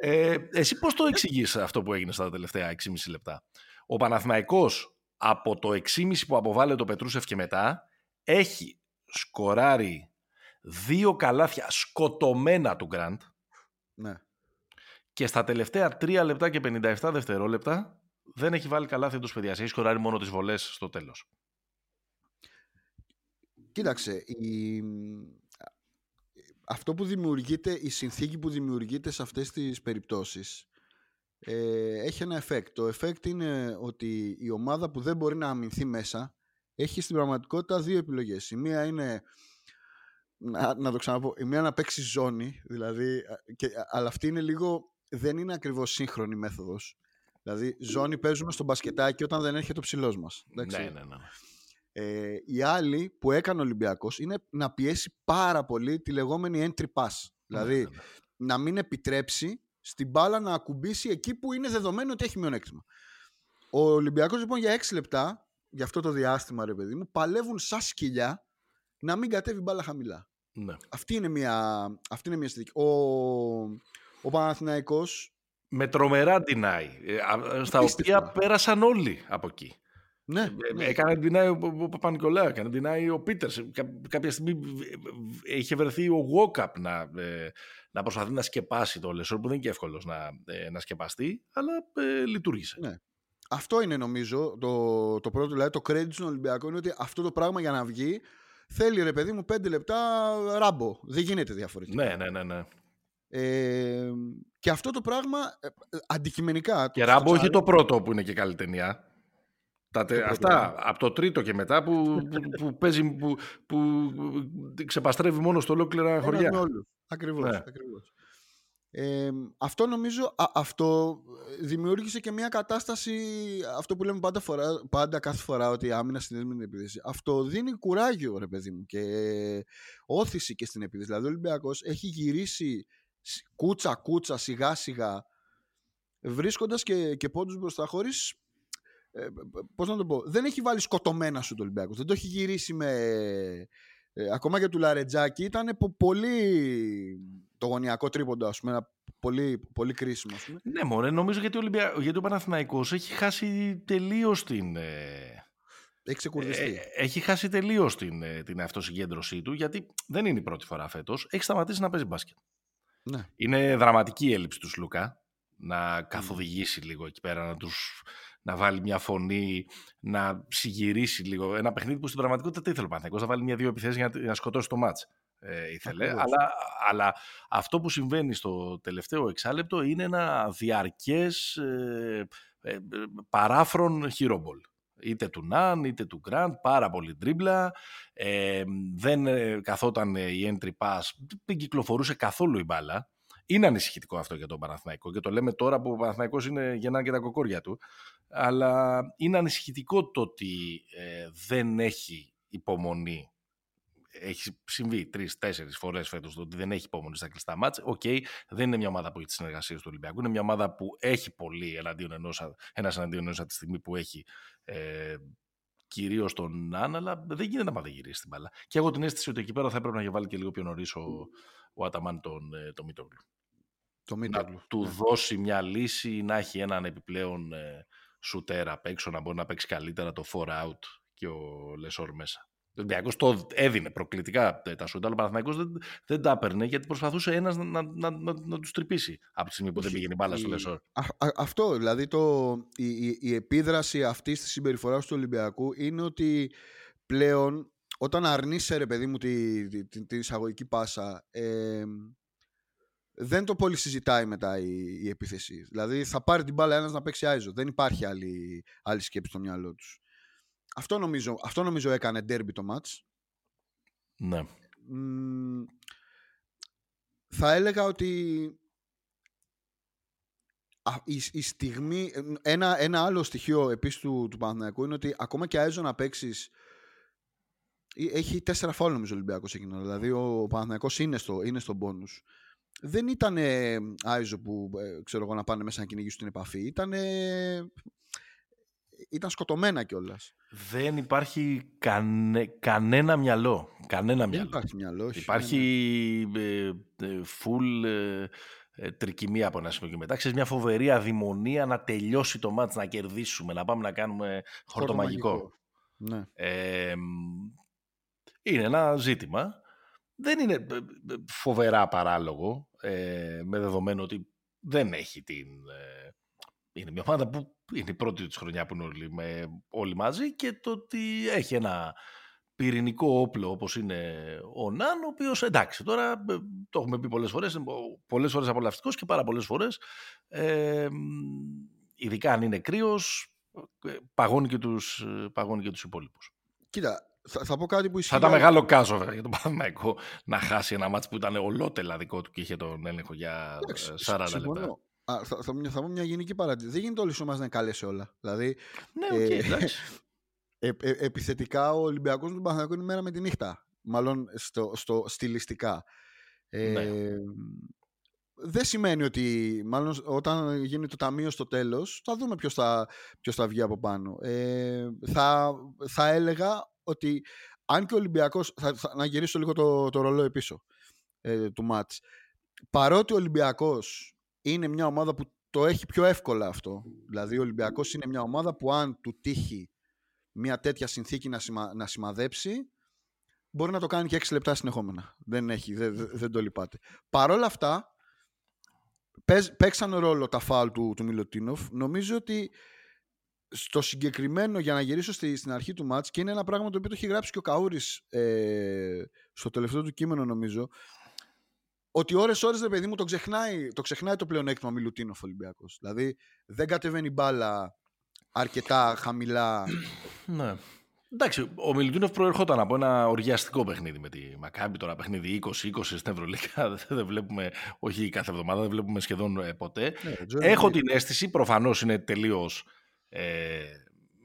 S1: Ε, εσύ πώς το εξηγείς αυτό που έγινε στα τελευταία 6,5 λεπτά; Ο Παναθηναϊκός από το 6,5 που αποβάλλεται ο Πετρούσεφ και μετά έχει σκοράρει δύο καλάθια σκοτωμένα του Γκραντ.
S2: Ναι.
S1: Και στα τελευταία 3 λεπτά και 57 δευτερόλεπτα δεν έχει βάλει καλά θέτος παιδιά. Έχει σκοράρει μόνο τις βολές στο τέλος.
S2: Κοίταξε, η... αυτό που δημιουργείται, η συνθήκη που δημιουργείται σε αυτές τις περιπτώσεις ε, έχει ένα effect. Το effect είναι ότι η ομάδα που δεν μπορεί να αμυνθεί μέσα έχει στην πραγματικότητα δύο επιλογές. Η μία είναι να, να το ξαναπώ, η μία να παίξει ζώνη, δηλαδή, και, αλλά αυτή είναι λίγο, δεν είναι ακριβώς σύγχρονη μέθοδος. Δηλαδή, ζώνη παίζουμε στο μπασκετάκι όταν δεν έρχεται ο ψηλός μας.
S1: Ναι, ναι, ναι.
S2: Ε, η άλλη που έκανε ο Ολυμπιακός είναι να πιέσει πάρα πολύ τη λεγόμενη entry pass. Δηλαδή, ναι, ναι, να μην επιτρέψει στην μπάλα να ακουμπήσει εκεί που είναι δεδομένο ότι έχει μειονέκτημα. Ο Ολυμπιακός λοιπόν για 6 λεπτά, για αυτό το διάστημα, ρε παιδί μου, παλεύουν σαν σκυλιά να μην κατέβει μπάλα χαμηλά.
S1: Ναι.
S2: Αυτή είναι μια, αυτή είναι μια Ο, ο Παναθηναϊκός
S1: με τρομερά deny, ε, στα οποία πέρασαν όλοι από εκεί.
S2: Ναι, ε, ναι.
S1: Έκανε deny ο Παπα-Νικολάου, έκανε deny ο Πίτερ. Κάποια στιγμή είχε βρεθεί ο Γουόκαπ να, ε, να προσπαθεί να σκεπάσει το Λεσόρ, που δεν είναι και εύκολος να, να σκεπαστεί, αλλά ε, λειτουργήσε.
S2: Ναι. Αυτό είναι νομίζω το, το πρώτο, δηλαδή το credit στον Ολυμπιακό είναι ότι αυτό το πράγμα για να βγει θέλει ρε παιδί μου πέντε λεπτά ράμπο. Δεν γίνεται διαφορετικά.
S1: Ναι, ναι, ναι. ναι.
S2: Ε, και αυτό το πράγμα ε, αντικειμενικά.
S1: Και Ράμπο όχι το πρώτο που είναι και καλή ταινία. Τα, αυτά από το τρίτο και μετά που, [LAUGHS] που, που παίζει, που, που, ξεπαστρεύει μόνος στο ολόκληρα χωριά.
S2: Ακριβώς, ναι. ακριβώς. Ε, αυτό νομίζω, αυτό δημιούργησε και μια κατάσταση, αυτό που λέμε πάντα, φορά, πάντα κάθε φορά ότι άμυνα συνδέεται με την επίθεση. Αυτό δίνει κουράγιο ρε παιδί μου και όθηση και στην επίθεση. Δηλαδή ο Ολυμπιακός έχει γυρίσει κούτσα κούτσα σιγά σιγά βρίσκοντας και, και πόντους μπροστά χωρίς ε, πώς να το πω, δεν έχει βάλει σκοτωμένα σου το Ολυμπιακό. Δεν το έχει γυρίσει με... Ε, ακόμα και του Λαρετζάκη ήταν πολύ το γωνιακό τρίποντο, ας πούμε, πολύ, πολύ κρίσιμο. Ας πούμε.
S1: Ναι, μωρέ, νομίζω γιατί ο, Ολυμπια... γιατί ο Παναθηναϊκός έχει χάσει τελείως την... Ε,
S2: έχει ξεκουρδιστεί. Ε,
S1: έχει χάσει τελείως την, ε, την αυτοσυγκέντρωσή του, γιατί δεν είναι η πρώτη φορά φέτος. Έχει σταματήσει να παίζει μπάσκετ.
S2: Ναι.
S1: Είναι δραματική η έλλειψη τους Σλουκά να καθοδηγήσει λίγο εκεί πέρα, να, τους, να βάλει μια φωνή, να συγυρίσει λίγο. Ένα παιχνίδι που στην πραγματικότητα τι ήθελε ο Παναθηναϊκός, να βάλει μια-δύο επιθέσεις για να σκοτώσει το μάτς. Ε, ήθελε, αλλά, αλλά αυτό που συμβαίνει στο τελευταίο εξάλεπτο είναι ένα διαρκές ε, ε, παράφρον χειρόμπολ είτε του Ναν είτε του Γκραντ, πάρα πολύ τρίμπλα. Ε, δεν ε, καθόταν η entry pass, δεν κυκλοφορούσε καθόλου η μπάλα. Είναι ανησυχητικό αυτό για τον Παναθηναϊκό και το λέμε τώρα που ο Παναθηναϊκός είναι γεννά και τα κοκόρια του. Αλλά είναι ανησυχητικό το ότι ε, δεν έχει υπομονή έχει συμβεί τρει-τέσσερι φορές φέτος ότι δεν έχει υπομονή στα κλειστά ματς. OK, okay, δεν είναι μια ομάδα που έχει τις συνεργασίες του Ολυμπιακού. Είναι μια ομάδα που έχει πολύ εναντίον ενός, ένας εναντίον ενός από τη στιγμή που έχει ε, κυρίως τον Ναν, αλλά δεν γίνεται να γυρίσει την μπάλα. Και εγώ την αίσθηση ότι εκεί πέρα θα έπρεπε να βάλει και λίγο πιο νωρίς ο, ο Αταμάν τον, ε, τον Μίτογλου.
S2: Το
S1: να του ναι. δώσει μια λύση, να έχει έναν επιπλέον ε, σουτέρα απ' έξω, να μπορεί να παίξει καλύτερα το 4 out και ο Λεσόρ μέσα. Ο Ολυμπιακός το έδινε προκλητικά τα σουτ, αλλά ο Παναθηναϊκός δεν, δεν τα έπαιρνε γιατί προσπαθούσε ένας να, να, να, να, να τους τρυπήσει από τη στιγμή που δεν πήγαινε μπάλα στο Λεσόρ.
S2: Αυτό δηλαδή το, η, η, η επίδραση αυτή της συμπεριφοράς του Ολυμπιακού είναι ότι πλέον όταν αρνείσαι ρε παιδί μου τη, τη, τη, τη εισαγωγική πάσα ε, δεν το πολύ συζητάει μετά η, η επίθεση. Δηλαδή θα πάρει την μπάλα ένας να παίξει άιζο. Δεν υπάρχει άλλη, άλλη σκέψη στο μυαλό τους. Αυτό νομίζω, αυτό νομίζω έκανε ντέρμπι το μάτς.
S1: Ναι.
S2: θα έλεγα ότι η, η στιγμή, ένα, ένα άλλο στοιχείο επίσης του, του Παναθηναϊκού είναι ότι ακόμα και άιζο να παίξεις. έχει τέσσερα φάουλ νομίζω ο Ολυμπιακός εκείνο. Δηλαδή ο Παναθηναϊκός είναι στο, είναι στο μπόνους. Δεν ήταν άιζο που ε, ξέρω εγώ να πάνε μέσα να κυνηγήσουν την επαφή. Ήταν ήταν σκοτωμένα κιόλας.
S1: Δεν υπάρχει κανε, κανένα μυαλό. Κανένα
S2: Δεν
S1: μυαλό.
S2: υπάρχει μυαλό.
S1: Υπάρχει ε, ε, full ε, ε, τρικυμία από ένα σημείο και μετά. Ξέρεις, μια φοβερή αδημονία να τελειώσει το μάτς, να κερδίσουμε, να πάμε να κάνουμε χορτομαγικό.
S2: Ναι.
S1: Ε, είναι ένα ζήτημα. Δεν είναι ε, φοβερά παράλογο, ε, με δεδομένο ότι δεν έχει την είναι μια ομάδα που είναι η πρώτη της χρονιά που είναι όλοι, με, όλοι μαζί και το ότι έχει ένα πυρηνικό όπλο όπως είναι ο Ναν, ο οποίος εντάξει τώρα ε, το έχουμε πει πολλές φορές, πολλές φορές απολαυστικός και πάρα πολλές φορές ε, ειδικά αν είναι κρύος ε, παγώνει και τους, ε, παγώνει και τους υπόλοιπους.
S2: Κοίτα, θα, θα πω κάτι που ισχύει.
S1: Θα ήταν μεγάλο κάζο βέβαια, για τον Παναμαϊκό να χάσει ένα μάτσο που ήταν ολότελα δικό του και είχε τον έλεγχο για 40 λεπτά.
S2: Α, θα, θα, θα, πω μια γενική παρατήρηση. Δεν γίνεται όλοι σου μας να είναι καλέ σε όλα. Δηλαδή,
S1: ναι, okay, ε,
S2: ε, ε, επιθετικά ο Ολυμπιακός του Παναθηναϊκού είναι μέρα με τη νύχτα. Μάλλον στο, στο στιλιστικά. Ε, ναι. Δεν σημαίνει ότι μάλλον όταν γίνει το ταμείο στο τέλος θα δούμε ποιος θα, ποιος θα βγει από πάνω. Ε, θα, θα έλεγα ότι αν και ο Ολυμπιακός, θα, θα, να γυρίσω λίγο το, το ρολόι πίσω ε, του μάτς. Παρότι ο Ολυμπιακός είναι μια ομάδα που το έχει πιο εύκολα αυτό. Δηλαδή ο Ολυμπιακός είναι μια ομάδα που αν του τύχει μια τέτοια συνθήκη να, σημα, να σημαδέψει μπορεί να το κάνει και 6 λεπτά συνεχόμενα. Δεν, έχει, δεν, δεν το λυπάται. Παρ' όλα αυτά παίξαν ρόλο τα φάουλ του, του Μιλωτίνοφ. Νομίζω ότι στο συγκεκριμένο, για να γυρίσω στη, στην αρχή του μάτς και είναι ένα πράγμα το οποίο το έχει γράψει και ο Καούρης ε, στο τελευταίο του κείμενο νομίζω ότι ώρες-ώρες, ρε παιδί μου, το ξεχνάει το, ξεχνάει το πλεονέκτημα Μιλουτίνοφ Ολυμπιακός. Δηλαδή, δεν κατεβαίνει μπάλα αρκετά χαμηλά.
S1: ναι. Εντάξει, ο Μιλουτίνοφ προερχόταν από ένα οργιαστικό παιχνίδι με τη Μακάμπη. Τώρα παιχνίδι 20-20 στην Ευρωλίκα. Δεν βλέπουμε, όχι κάθε εβδομάδα, δεν βλέπουμε σχεδόν ε, ποτέ. Ναι, Έχω την αίσθηση, προφανώς είναι τελείως ε,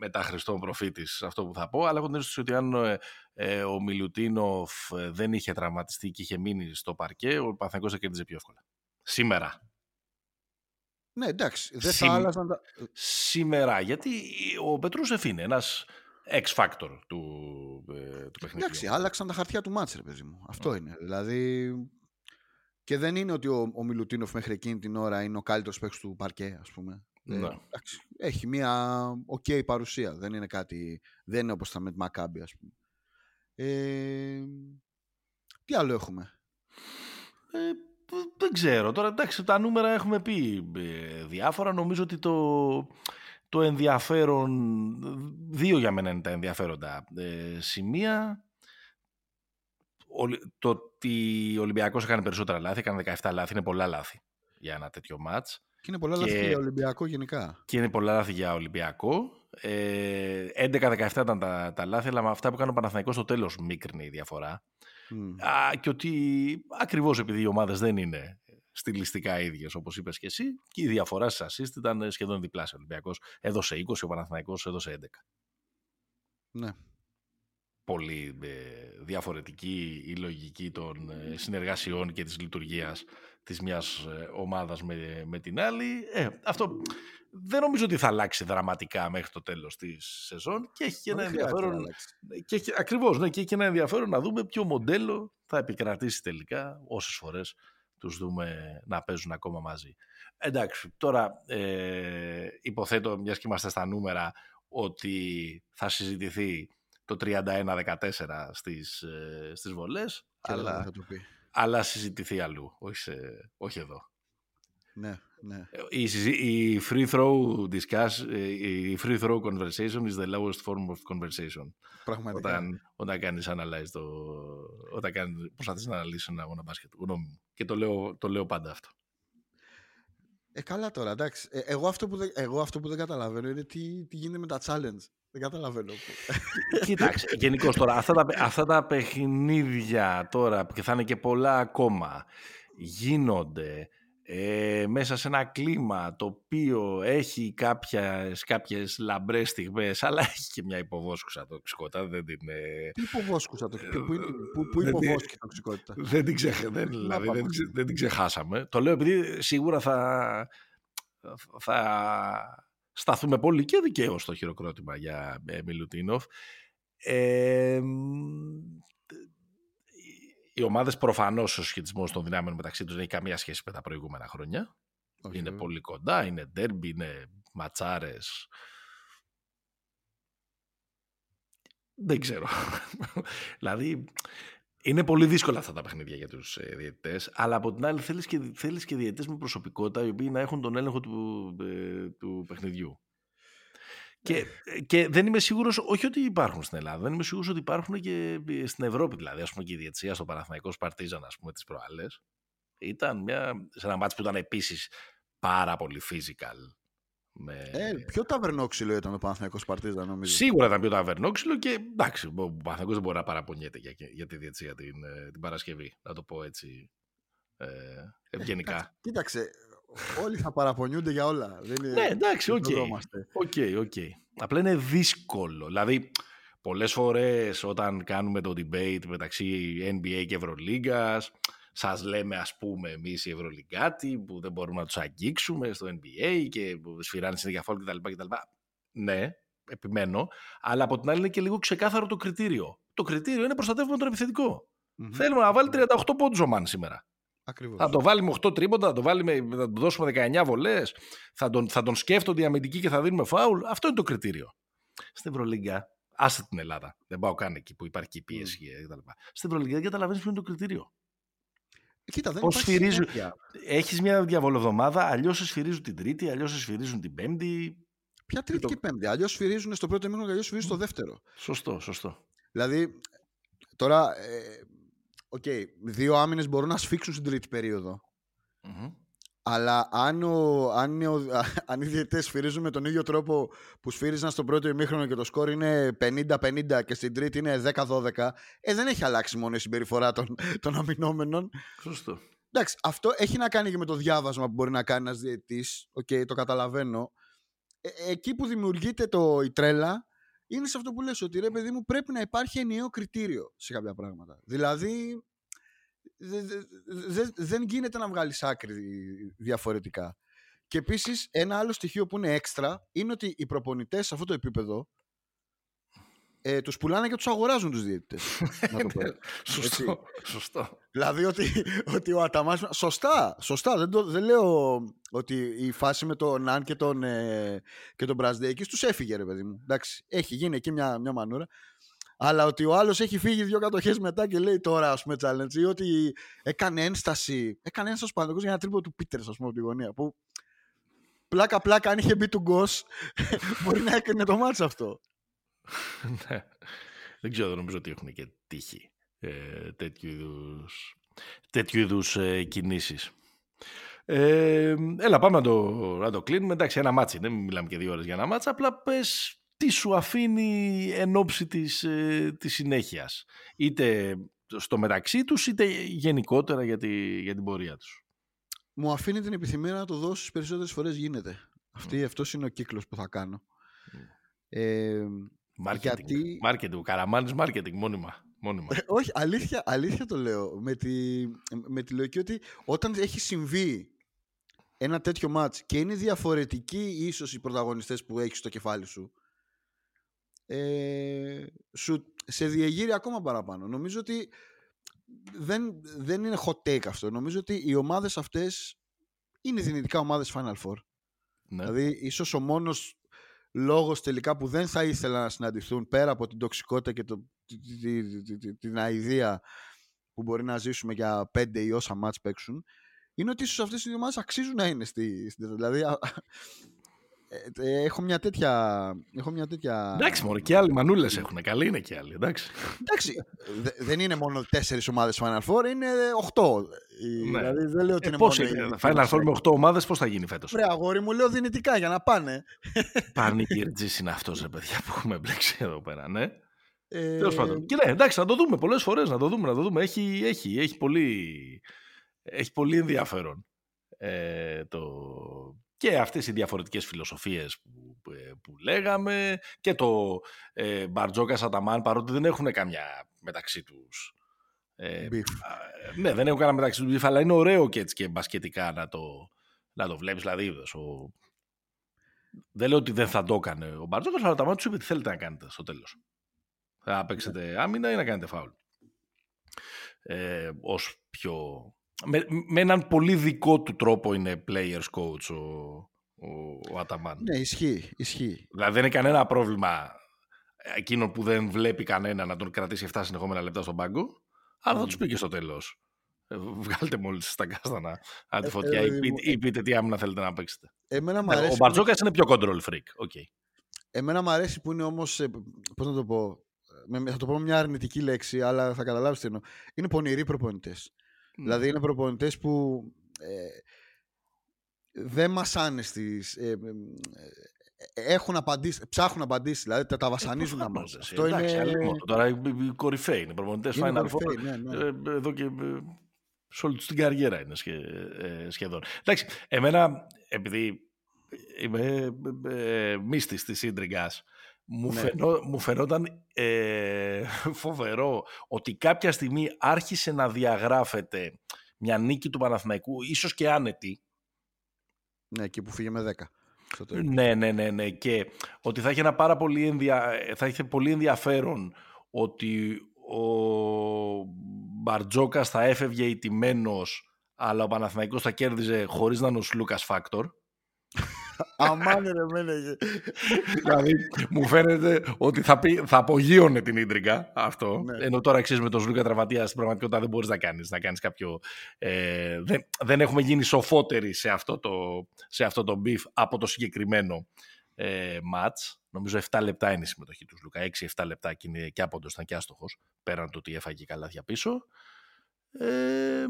S1: μετά Χριστόν προφήτης αυτό που θα πω, αλλά έχω την αίσθηση ότι αν ε, ε, ο Μιλουτίνοφ ε, δεν είχε τραυματιστεί και είχε μείνει στο παρκέ, ο Παναθηναϊκός θα κέρδιζε πιο εύκολα. Σήμερα.
S2: Ναι, εντάξει. Δεν θα άλλαζαν τα...
S1: Σήμερα, γιατί ο Πετρούσεφ είναι ένας X-factor του, ε, του παιχνιδιού.
S2: Εντάξει, άλλαξαν τα χαρτιά του μάτς, ρε παιδί μου. Αυτό είναι. Δηλαδή, και δεν είναι ότι ο, ο Μιλουτίνοφ μέχρι εκείνη την ώρα είναι ο καλύτερος παίκτης του παρκέ, ας πούμε. Ε,
S1: Ναι.
S2: εντάξει, έχει μια οκ παρουσία. Δεν είναι κάτι... Δεν είναι όπως τα με τη Μακάμπη, ας πούμε. Ε, τι άλλο έχουμε;
S1: Ε, δεν ξέρω. Τώρα εντάξει, τα νούμερα έχουμε πει ε, διάφορα. Νομίζω ότι το, το ενδιαφέρον, δύο για μένα είναι τα ενδιαφέροντα ε, σημεία. Ο, το ότι ο Ολυμπιακός έκανε περισσότερα λάθη, έκανε 17 λάθη, είναι πολλά λάθη για ένα τέτοιο μάτς.
S2: Και είναι πολλά
S1: Και-
S2: λάθη για Ολυμπιακό γενικά.
S1: Και είναι πολλά λάθη για Ολυμπιακό. Ε, 11-17 ήταν τα, τα λάθη, αλλά με αυτά που έκανε ο Παναθηναϊκός στο τέλος μίκρινε η διαφορά.
S2: Μμ.
S1: Α, και ότι ακριβώς επειδή οι ομάδες δεν είναι στιλιστικά ίδιες όπως είπες και εσύ και η διαφορά στις assist ήταν σχεδόν διπλάσια. Ο Ολυμπιακός έδωσε 20, ο Παναθηναϊκός έδωσε 11.
S2: Ναι.
S1: Πολύ ε, διαφορετική η λογική των ε, συνεργασιών και της λειτουργίας της μιας ε, ομάδας με, με την άλλη. Ε, αυτό δεν νομίζω ότι θα αλλάξει δραματικά μέχρι το τέλος της σεζόν και έχει και ένα
S2: Δεν χρειάζεται να
S1: ενδιαφέρον
S2: αλλάξει.
S1: και έχει, ακριβώς, ναι, και έχει ένα ενδιαφέρον να δούμε ποιο μοντέλο θα επικρατήσει τελικά όσες φορές τους δούμε να παίζουν ακόμα μαζί. Εντάξει, τώρα ε, υποθέτω, μιας και είμαστε στα νούμερα, ότι θα συζητηθεί το 31-14 στις, ε, στις βολές,
S2: Και δεν
S1: αλλά,
S2: θα το πει.
S1: αλλά συζητηθεί αλλού, όχι, σε- όχι εδώ.
S2: Ναι, ναι.
S1: Η, συζη- η free throw discuss, ε, η free throw conversation is the lowest form of conversation.
S2: Πραγματικά.
S1: Όταν, όταν κάνεις analyze το, όταν κάνεις, προσπαθείς να αναλύσεις ένα αγώνα μπάσκετ, γνώμη μου. Και το λέω, το λέω πάντα αυτό.
S2: Ε, καλά τώρα, εντάξει. Ε, εγώ, αυτό που δεν, εγώ αυτό που δεν καταλαβαίνω είναι τι, τι γίνεται με τα challenge. Δεν καταλαβαίνω.
S1: Κοίταξε, γενικώς τώρα, αυτά τα, αυτά τα παιχνίδια τώρα, και θα είναι και πολλά ακόμα, γίνονται ε, μέσα σε ένα κλίμα το οποίο έχει κάποιες, κάποιες λαμπρές στιγμές, αλλά έχει και μια υποβόσκουσα τοξικότητα, δεν την, ε,
S2: Τι υποβόσκουσα το πού, πού, είναι- πού, πού
S1: Δεν τη-
S2: υποβόσκει η τοξικότητα;
S1: δεν, την ξεχ, δεν, δηλαδή, δεν,
S2: πάμε.
S1: την ξε- δεν την ξεχάσαμε. Το λέω επειδή σίγουρα θα, θα σταθούμε πολύ και δικαίως στο χειροκρότημα για ε, Μιλουτίνοφ. Ε, μ, οι ομάδες προφανώς ο σχετισμός των δυνάμεων μεταξύ τους δεν έχει καμία σχέση με τα προηγούμενα χρόνια.
S2: Όχι,
S1: είναι
S2: βέβαια.
S1: πολύ κοντά, είναι ντέρμπι, είναι ματσάρες. Δεν ξέρω. [LAUGHS] δηλαδή, είναι πολύ δύσκολα αυτά τα παιχνίδια για τους ε, διαιτητές, αλλά από την άλλη θέλεις και, θέλεις και διαιτητές με προσωπικότητα οι οποίοι να έχουν τον έλεγχο του, ε, του παιχνιδιού. Και, και δεν είμαι σίγουρος, όχι ότι υπάρχουν στην Ελλάδα, δεν είμαι σίγουρος ότι υπάρχουν και ε, στην Ευρώπη δηλαδή. Ας πούμε και η διαιτησία στο Παναθηναϊκός Σπαρτίζαν, ας πούμε, τις προάλλες. Ήταν μια, σε ένα μάτς που ήταν επίσης πάρα πολύ physical. Με...
S2: Ε, πιο ταβερνόξυλο ήταν το Παναθηναϊκός Παρτίζαν, νομίζω.
S1: Σίγουρα ήταν πιο ταβερνόξυλο και εντάξει, ο Παναθηναϊκός δεν μπορεί να παραπονιέται για, για τη διαιτησία την, ε, την Παρασκευή, να το πω έτσι ε, ευγενικά.
S2: Κοίταξε, όλοι θα παραπονιούνται για όλα. Δεν είναι...
S1: ναι, εντάξει, οκ.
S2: δεν φοβόμαστε.
S1: OK, OK. Απλά είναι δύσκολο. Δηλαδή, πολλές φορές όταν κάνουμε το debate μεταξύ NBA και Ευρωλίγκας, σας λέμε ας πούμε εμείς οι Ευρωλιγκάτοι που δεν μπορούμε να τους αγγίξουμε στο NBA και που σφυράνε συνέχεια φάουλ κτλ. κτλ. Ναι, επιμένω, αλλά από την άλλη είναι και λίγο ξεκάθαρο το κριτήριο. Το κριτήριο είναι προστατεύουμε τον επιθετικό.
S2: Μμμ.
S1: Θέλουμε να βάλει 38 πόντους ο Μαν σήμερα.
S2: Ακριβώς.
S1: Θα το βάλει με 8 τρίποντα, θα το, βάλει με, θα του δώσουμε 19 βολές, θα τον, θα τον σκέφτονται οι αμυντικοί και θα δίνουμε φάουλ. Αυτό είναι το κριτήριο. Στην Ευρωλίγκα, άσε την Ελλάδα. Δεν πάω καν εκεί που υπάρχει και η πίεση mm. κτλ. Στην Ευρωλίγκα δεν καταλαβαίνεις ποιο είναι το κριτήριο.
S2: Κοίτα, δεν
S1: Πώς
S2: υπάρχει
S1: σφυρίζουν-
S2: συνέχεια.
S1: Έχεις μια διαβολοβδομάδα, αλλιώς σε σφυρίζουν την Τρίτη, αλλιώς σε σφυρίζουν την Πέμπτη.
S2: Ποια τρίτη
S1: το-
S2: και πέμπτη; Αλλιώς σφυρίζουν στο πρώτο ημίχρονο και αλλιώς σφυρίζουν στο δεύτερο.
S1: Σωστό, σωστό.
S2: Δηλαδή, τώρα, ε, οκ, δύο άμυνες μπορούν να σφίξουν στην τρίτη περίοδο.
S1: Μμμ.
S2: Αλλά αν, ο, αν, είναι ο- [LAUGHS] αν οι διαιτητές σφυρίζουν με τον ίδιο τρόπο που σφύριζαν στο πρώτο ημίχρονο και το σκορ είναι 50-50 και στην τρίτη είναι 10-12, ε, δεν έχει αλλάξει μόνο η συμπεριφορά των, [LAUGHS] των αμυνόμενων.
S1: Σωστό.
S2: Εντάξει, αυτό έχει να κάνει και με το διάβασμα που μπορεί να κάνει ένας διαιτητής. Οκ, το καταλαβαίνω. Ε, εκεί που δημιουργείται το, η τρέλα είναι σε αυτό που λες ότι ρε παιδί μου πρέπει να υπάρχει ενιαίο κριτήριο σε κάποια πράγματα. Δηλαδή δε- δε- δε- δεν γίνεται να βγάλεις άκρη διαφορετικά. Και επίσης, ένα άλλο στοιχείο που είναι έξτρα είναι ότι οι προπονητές σε αυτό το επίπεδο ε, τους πουλάνε και τους αγοράζουν τους διαιτητές. να το πω.
S1: Ναι, σωστό, σωστό.
S2: Δηλαδή ότι, ότι ο Αταμάς... Σωστά, σωστά. Δεν, το, δεν λέω ότι η φάση με τον Ναν και τον, ε, και τον Μπρασδέκης τους έφυγε ρε παιδί μου. Εντάξει, έχει γίνει εκεί μια, μια μανούρα. Αλλά ότι ο άλλος έχει φύγει δύο κατοχές μετά και λέει τώρα ας πούμε challenge ή ότι έκανε ένσταση, έκανε ένσταση ο για ένα τρίπο του Πίτερ ας πούμε από τη γωνία που πλάκα πλάκα αν είχε μπει του Γκος [LAUGHS] μπορεί να έκανε το μάτς αυτό. [LAUGHS]
S1: Ναι. Δεν ξέρω, νομίζω ότι έχουν και τύχη ε, τέτοιου είδους, τέτοιου είδους ε, κινήσεις. Ε, έλα, πάμε να το, να το κλείνουμε. Εντάξει, ένα ματς, δεν μιλάμε και δύο ώρες για ένα ματς, απλά πες τι σου αφήνει εν όψει της, ε, της συνέχειας. Είτε στο μεταξύ τους, είτε γενικότερα για, τη, για την πορεία τους.
S2: Μου αφήνει την επιθυμία να το δώσεις περισσότερες φορές γίνεται. Αυτή, Αυτός είναι ο κύκλος που θα κάνω.
S1: Ε, Marketing. Γιατί... Marketing. Ο Καραμάνης marketing μόνιμα. μόνιμα.
S2: Ε, όχι, αλήθεια, αλήθεια το λέω. Με τη, με τη λογική ότι όταν έχει συμβεί ένα τέτοιο μάτς και είναι διαφορετικοί ίσως οι πρωταγωνιστές που έχεις στο κεφάλι σου, ε, σου σε διεγείρει ακόμα παραπάνω. Νομίζω ότι δεν, δεν είναι hot take αυτό. Νομίζω ότι οι ομάδες αυτές είναι δυνητικά ομάδες Final Four. Ναι. Δηλαδή, ίσως ο μόνος λόγος τελικά που δεν θα ήθελα να συναντηθούν πέρα από την τοξικότητα και το, την αηδία που μπορεί να ζήσουμε για πέντε ή όσα μάτς παίξουν είναι ότι ίσως αυτές οι δύο ομάδες αξίζουν να είναι στη, στη δηλαδή ε, ε, έχω μια τέτοια. Έχω μια τέτοια...
S1: Εντάξει, μωρέ, και άλλοι μανούλες έχουν. Καλή είναι και άλλοι. Εντάξει.
S2: εντάξει δεν είναι μόνο τέσσερις ομάδες Final Four, είναι οχτώ. Ναι. Δηλαδή δεν λέω ότι ε, είναι
S1: πώς μόνο. Final Four με οχτώ ομάδες, πώς θα γίνει φέτος;
S2: Ρε, αγόρι μου, λέω δυνητικά για να πάνε.
S1: Πανικυρτζή είναι αυτός, ρε παιδιά, που έχουμε μπλέξει εδώ πέρα, ναι. Ε... Τέλος πάντων. Και ναι, εντάξει, να το δούμε πολλές φορές. Να το δούμε, να το δούμε. Έχει, έχει, έχει, πολύ, έχει πολύ ενδιαφέρον ε, το, και αυτές οι διαφορετικές φιλοσοφίες που, που, ε, που λέγαμε και το ε, Μπαρτζόκα Σαταμάν παρότι δεν έχουν καμιά μεταξύ τους ε, ναι δεν έχουν κανένα μεταξύ τους αλλά είναι ωραίο και έτσι και μπασκετικά να το, να το βλέπεις. Δηλαδή ο, δεν λέω ότι δεν θα το έκανε ο Μπαρτζόκας, αλλά τα μάτια τους είπε τι θέλετε να κάνετε στο τέλος. Θα παίξετε άμυνα ή να κάνετε φάουλ. Ε, ως πιο με, με έναν πολύ δικό του τρόπο είναι players coach ο, ο, ο Αταμάν.
S2: Ναι, ισχύει, ισχύει.
S1: Δηλαδή δεν είναι κανένα πρόβλημα εκείνο που δεν βλέπει κανένα να τον κρατήσει 7 συνεχόμενα λεπτά στον πάγκο, αλλά θα τους πει και στο τέλος. Ε, βγάλτε μόλις τα κάστανα από τη ε, φωτιά ε, ή, πείτε τι άμυνα θέλετε να παίξετε.
S2: Εμένα μου αρέσει
S1: ο Μπαρτζόκας είναι πιο control freak. Okay.
S2: Εμένα μου αρέσει που είναι όμως. Πώς να το πω. Θα το πω μια αρνητική λέξη, αλλά θα καταλάβεις τι εννοώ. Είναι πονηροί προπονητές. Δηλαδή είναι προπονητές που ε, δεν μασάνε στις... Ε, ε, έχουν απαντήσει, ψάχνουν απαντήσεις, δηλαδή τα, τα βασανίζουν να μας.
S1: Αυτό εντάξει, είναι... Τώρα οι κορυφαίοι είναι προπονητές Final Four. Ναι, ναι. Εδώ και σε όλη την καριέρα είναι σχεδόν. Εντάξει, εμένα, επειδή είμαι ε, μύστης της Ίντριγκας, μου, ναι. μου φαινόταν ε, [LAUGHS] φοβερό ότι κάποια στιγμή άρχισε να διαγράφεται μια νίκη του Παναθηναϊκού, ίσως και άνετη.
S2: Ναι, εκεί που φύγε με 10.
S1: Ναι, ναι, ναι, ναι. Και ότι θα είχε, ένα πάρα πολύ, ενδια... θα είχε πολύ ενδιαφέρον ότι ο Μπαρτζόκας θα έφευγε ηττημένος αλλά ο Παναθηναϊκός θα κέρδιζε χωρίς να είναι ο Σλούκας Φάκτορ.
S2: Αμάν ρε μένεγε.
S1: δηλαδή μου φαίνεται ότι θα, πει, θα απογείωνε την ίντρικα αυτό. Ναι. Ενώ τώρα ξέρει με τον Ζλούκα τραυματία στην πραγματικότητα δεν μπορείς να κάνεις να κάνεις κάποιο. Ε, δεν, δεν έχουμε γίνει σοφότεροι σε αυτό το, σε αυτό το beef από το συγκεκριμένο ε, match. Νομίζω 7 λεπτά είναι η συμμετοχή του Ζλούκα. 6-7 λεπτά και, είναι, και άποντος ήταν και άστοχος. Πέραν το ότι έφαγε καλάθια πίσω. Ε,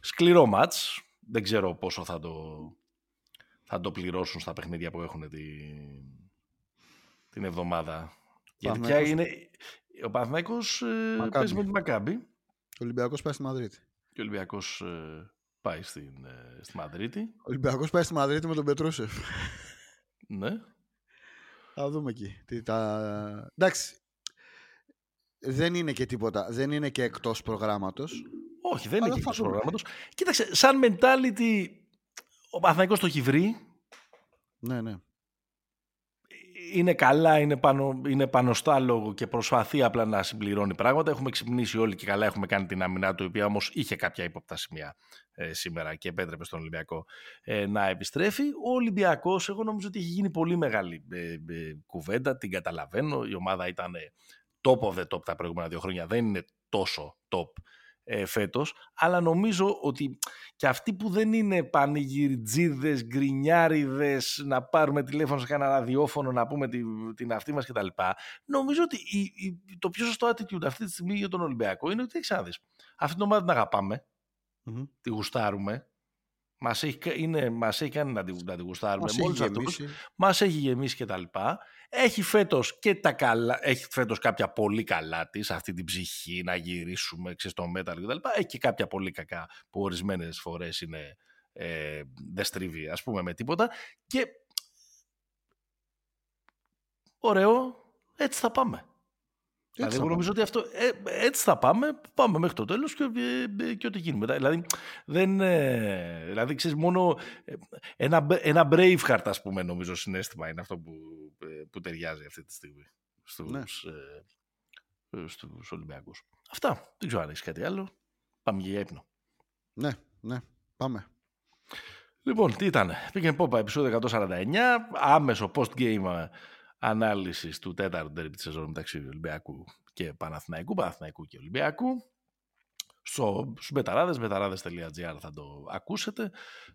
S1: σκληρό match. Δεν ξέρω πόσο θα το, θα το πληρώσουν στα παιχνίδια που έχουν την, την εβδομάδα. Γιατί πια είναι... Ο Παναθηναϊκός ε, παίζει με τη Μακάμπη.
S2: Ο Ολυμπιακός πάει στη Μαδρίτη.
S1: Και ο Ολυμπιακός ε, πάει στην, ε, στη Μαδρίτη. Ο
S2: Ολυμπιακός πάει στη Μαδρίτη με τον Πετρούσεφ.
S1: ναι.
S2: Θα δούμε εκεί. Τι, τα... Εντάξει. Δεν είναι και τίποτα. Δεν είναι και εκτός προγράμματος.
S1: Όχι, δεν είναι και εκτός προγράμματος. Κοίταξε, σαν mentality ο Παναθηναϊκός το έχει βρει.
S2: Ναι, ναι.
S1: Είναι καλά, είναι, πάνω, είναι πανοστάλογο και προσπαθεί απλά να συμπληρώνει πράγματα. Έχουμε ξυπνήσει όλοι και καλά έχουμε κάνει την άμυνά του, η οποία όμως είχε κάποια ύποπτα σημεία ε, σήμερα και επέτρεπε στον Ολυμπιακό ε, να επιστρέφει. Ο Ολυμπιακός, εγώ νομίζω ότι έχει γίνει πολύ μεγάλη ε, κουβέντα, την καταλαβαίνω. Η ομάδα ήταν top of the top τα προηγούμενα δύο χρόνια, δεν είναι τόσο top ε, φέτος, αλλά νομίζω ότι και αυτοί που δεν είναι πανηγυριτζίδες, γκρινιάριδες, να πάρουμε τηλέφωνο σε κανένα ραδιόφωνο να πούμε την, την αυτή μας κτλ. Νομίζω ότι η, η, το πιο σωστό attitude αυτή τη στιγμή για τον Ολυμπιακό είναι ότι έχει δεις. Αυτή την ομάδα την αγαπαμε τη γουστάρουμε, μας έχει, είναι, μας έχει κάνει να τη, να τη γουστάρουμε.
S2: Μας έχει γεμίσει.
S1: Μας έχει γεμίσει και τα λοιπά. Έχει φέτος και τα καλά, έχει φέτος κάποια πολύ καλά της, αυτή την ψυχή να γυρίσουμε ξέρεις, στο μέταλλο και τα λοιπά. Έχει και κάποια πολύ κακά που ορισμένες φορές είναι ε, δεν στρίβει ας πούμε με τίποτα. Και ωραίο, έτσι θα πάμε. Δηλαδή, εγώ νομίζω ότι αυτό, ε, έτσι θα πάμε, πάμε μέχρι το τέλος και, ε, και ό,τι γίνει μετά. Δηλαδή, δεν, ε, δηλαδή ξέρεις, μόνο ε, ένα, ένα Braveheart, ας πούμε, νομίζω, συνέστημα είναι αυτό που, ε, που ταιριάζει αυτή τη στιγμή στους, ναι. ε, στους Ολυμπιακούς. Αυτά. Δεν ξέρω αν έχεις κάτι άλλο. Πάμε για ύπνο.
S2: Ναι, ναι. Πάμε.
S1: Λοιπόν, τι ήταν. Πήγαινε πόπα, επεισόδιο 149, άμεσο post-game ανάλυσης του τέταρτου τέρμι της σεζόν μεταξύ Ολυμπιακού και Παναθηναϊκού, Παναθηναϊκού και Ολυμπιακού. Στο, στους μπεταράδες, μπεταράδες.gr θα το ακούσετε.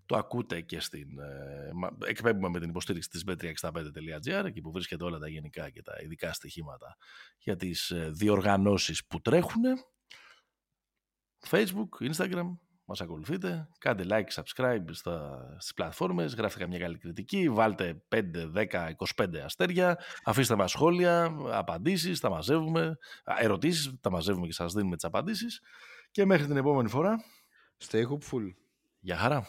S1: Το ακούτε και στην... Ε, εκπέμπουμε με την υποστήριξη της bet365.gr εκεί που βρίσκεται όλα τα γενικά και τα ειδικά στοιχήματα για τις ε, διοργανώσεις που τρέχουν. Facebook, Instagram, μας ακολουθείτε, κάντε like, subscribe στα, στις πλατφόρμες, γράφτε καμιά καλή κριτική, βάλτε 5, 10, 25 αστέρια, αφήστε μας σχόλια, απαντήσεις, τα μαζεύουμε, ερωτήσεις, τα μαζεύουμε και σας δίνουμε τις απαντήσεις και μέχρι την επόμενη φορά.
S2: Stay hopeful.
S1: Γεια χαρά.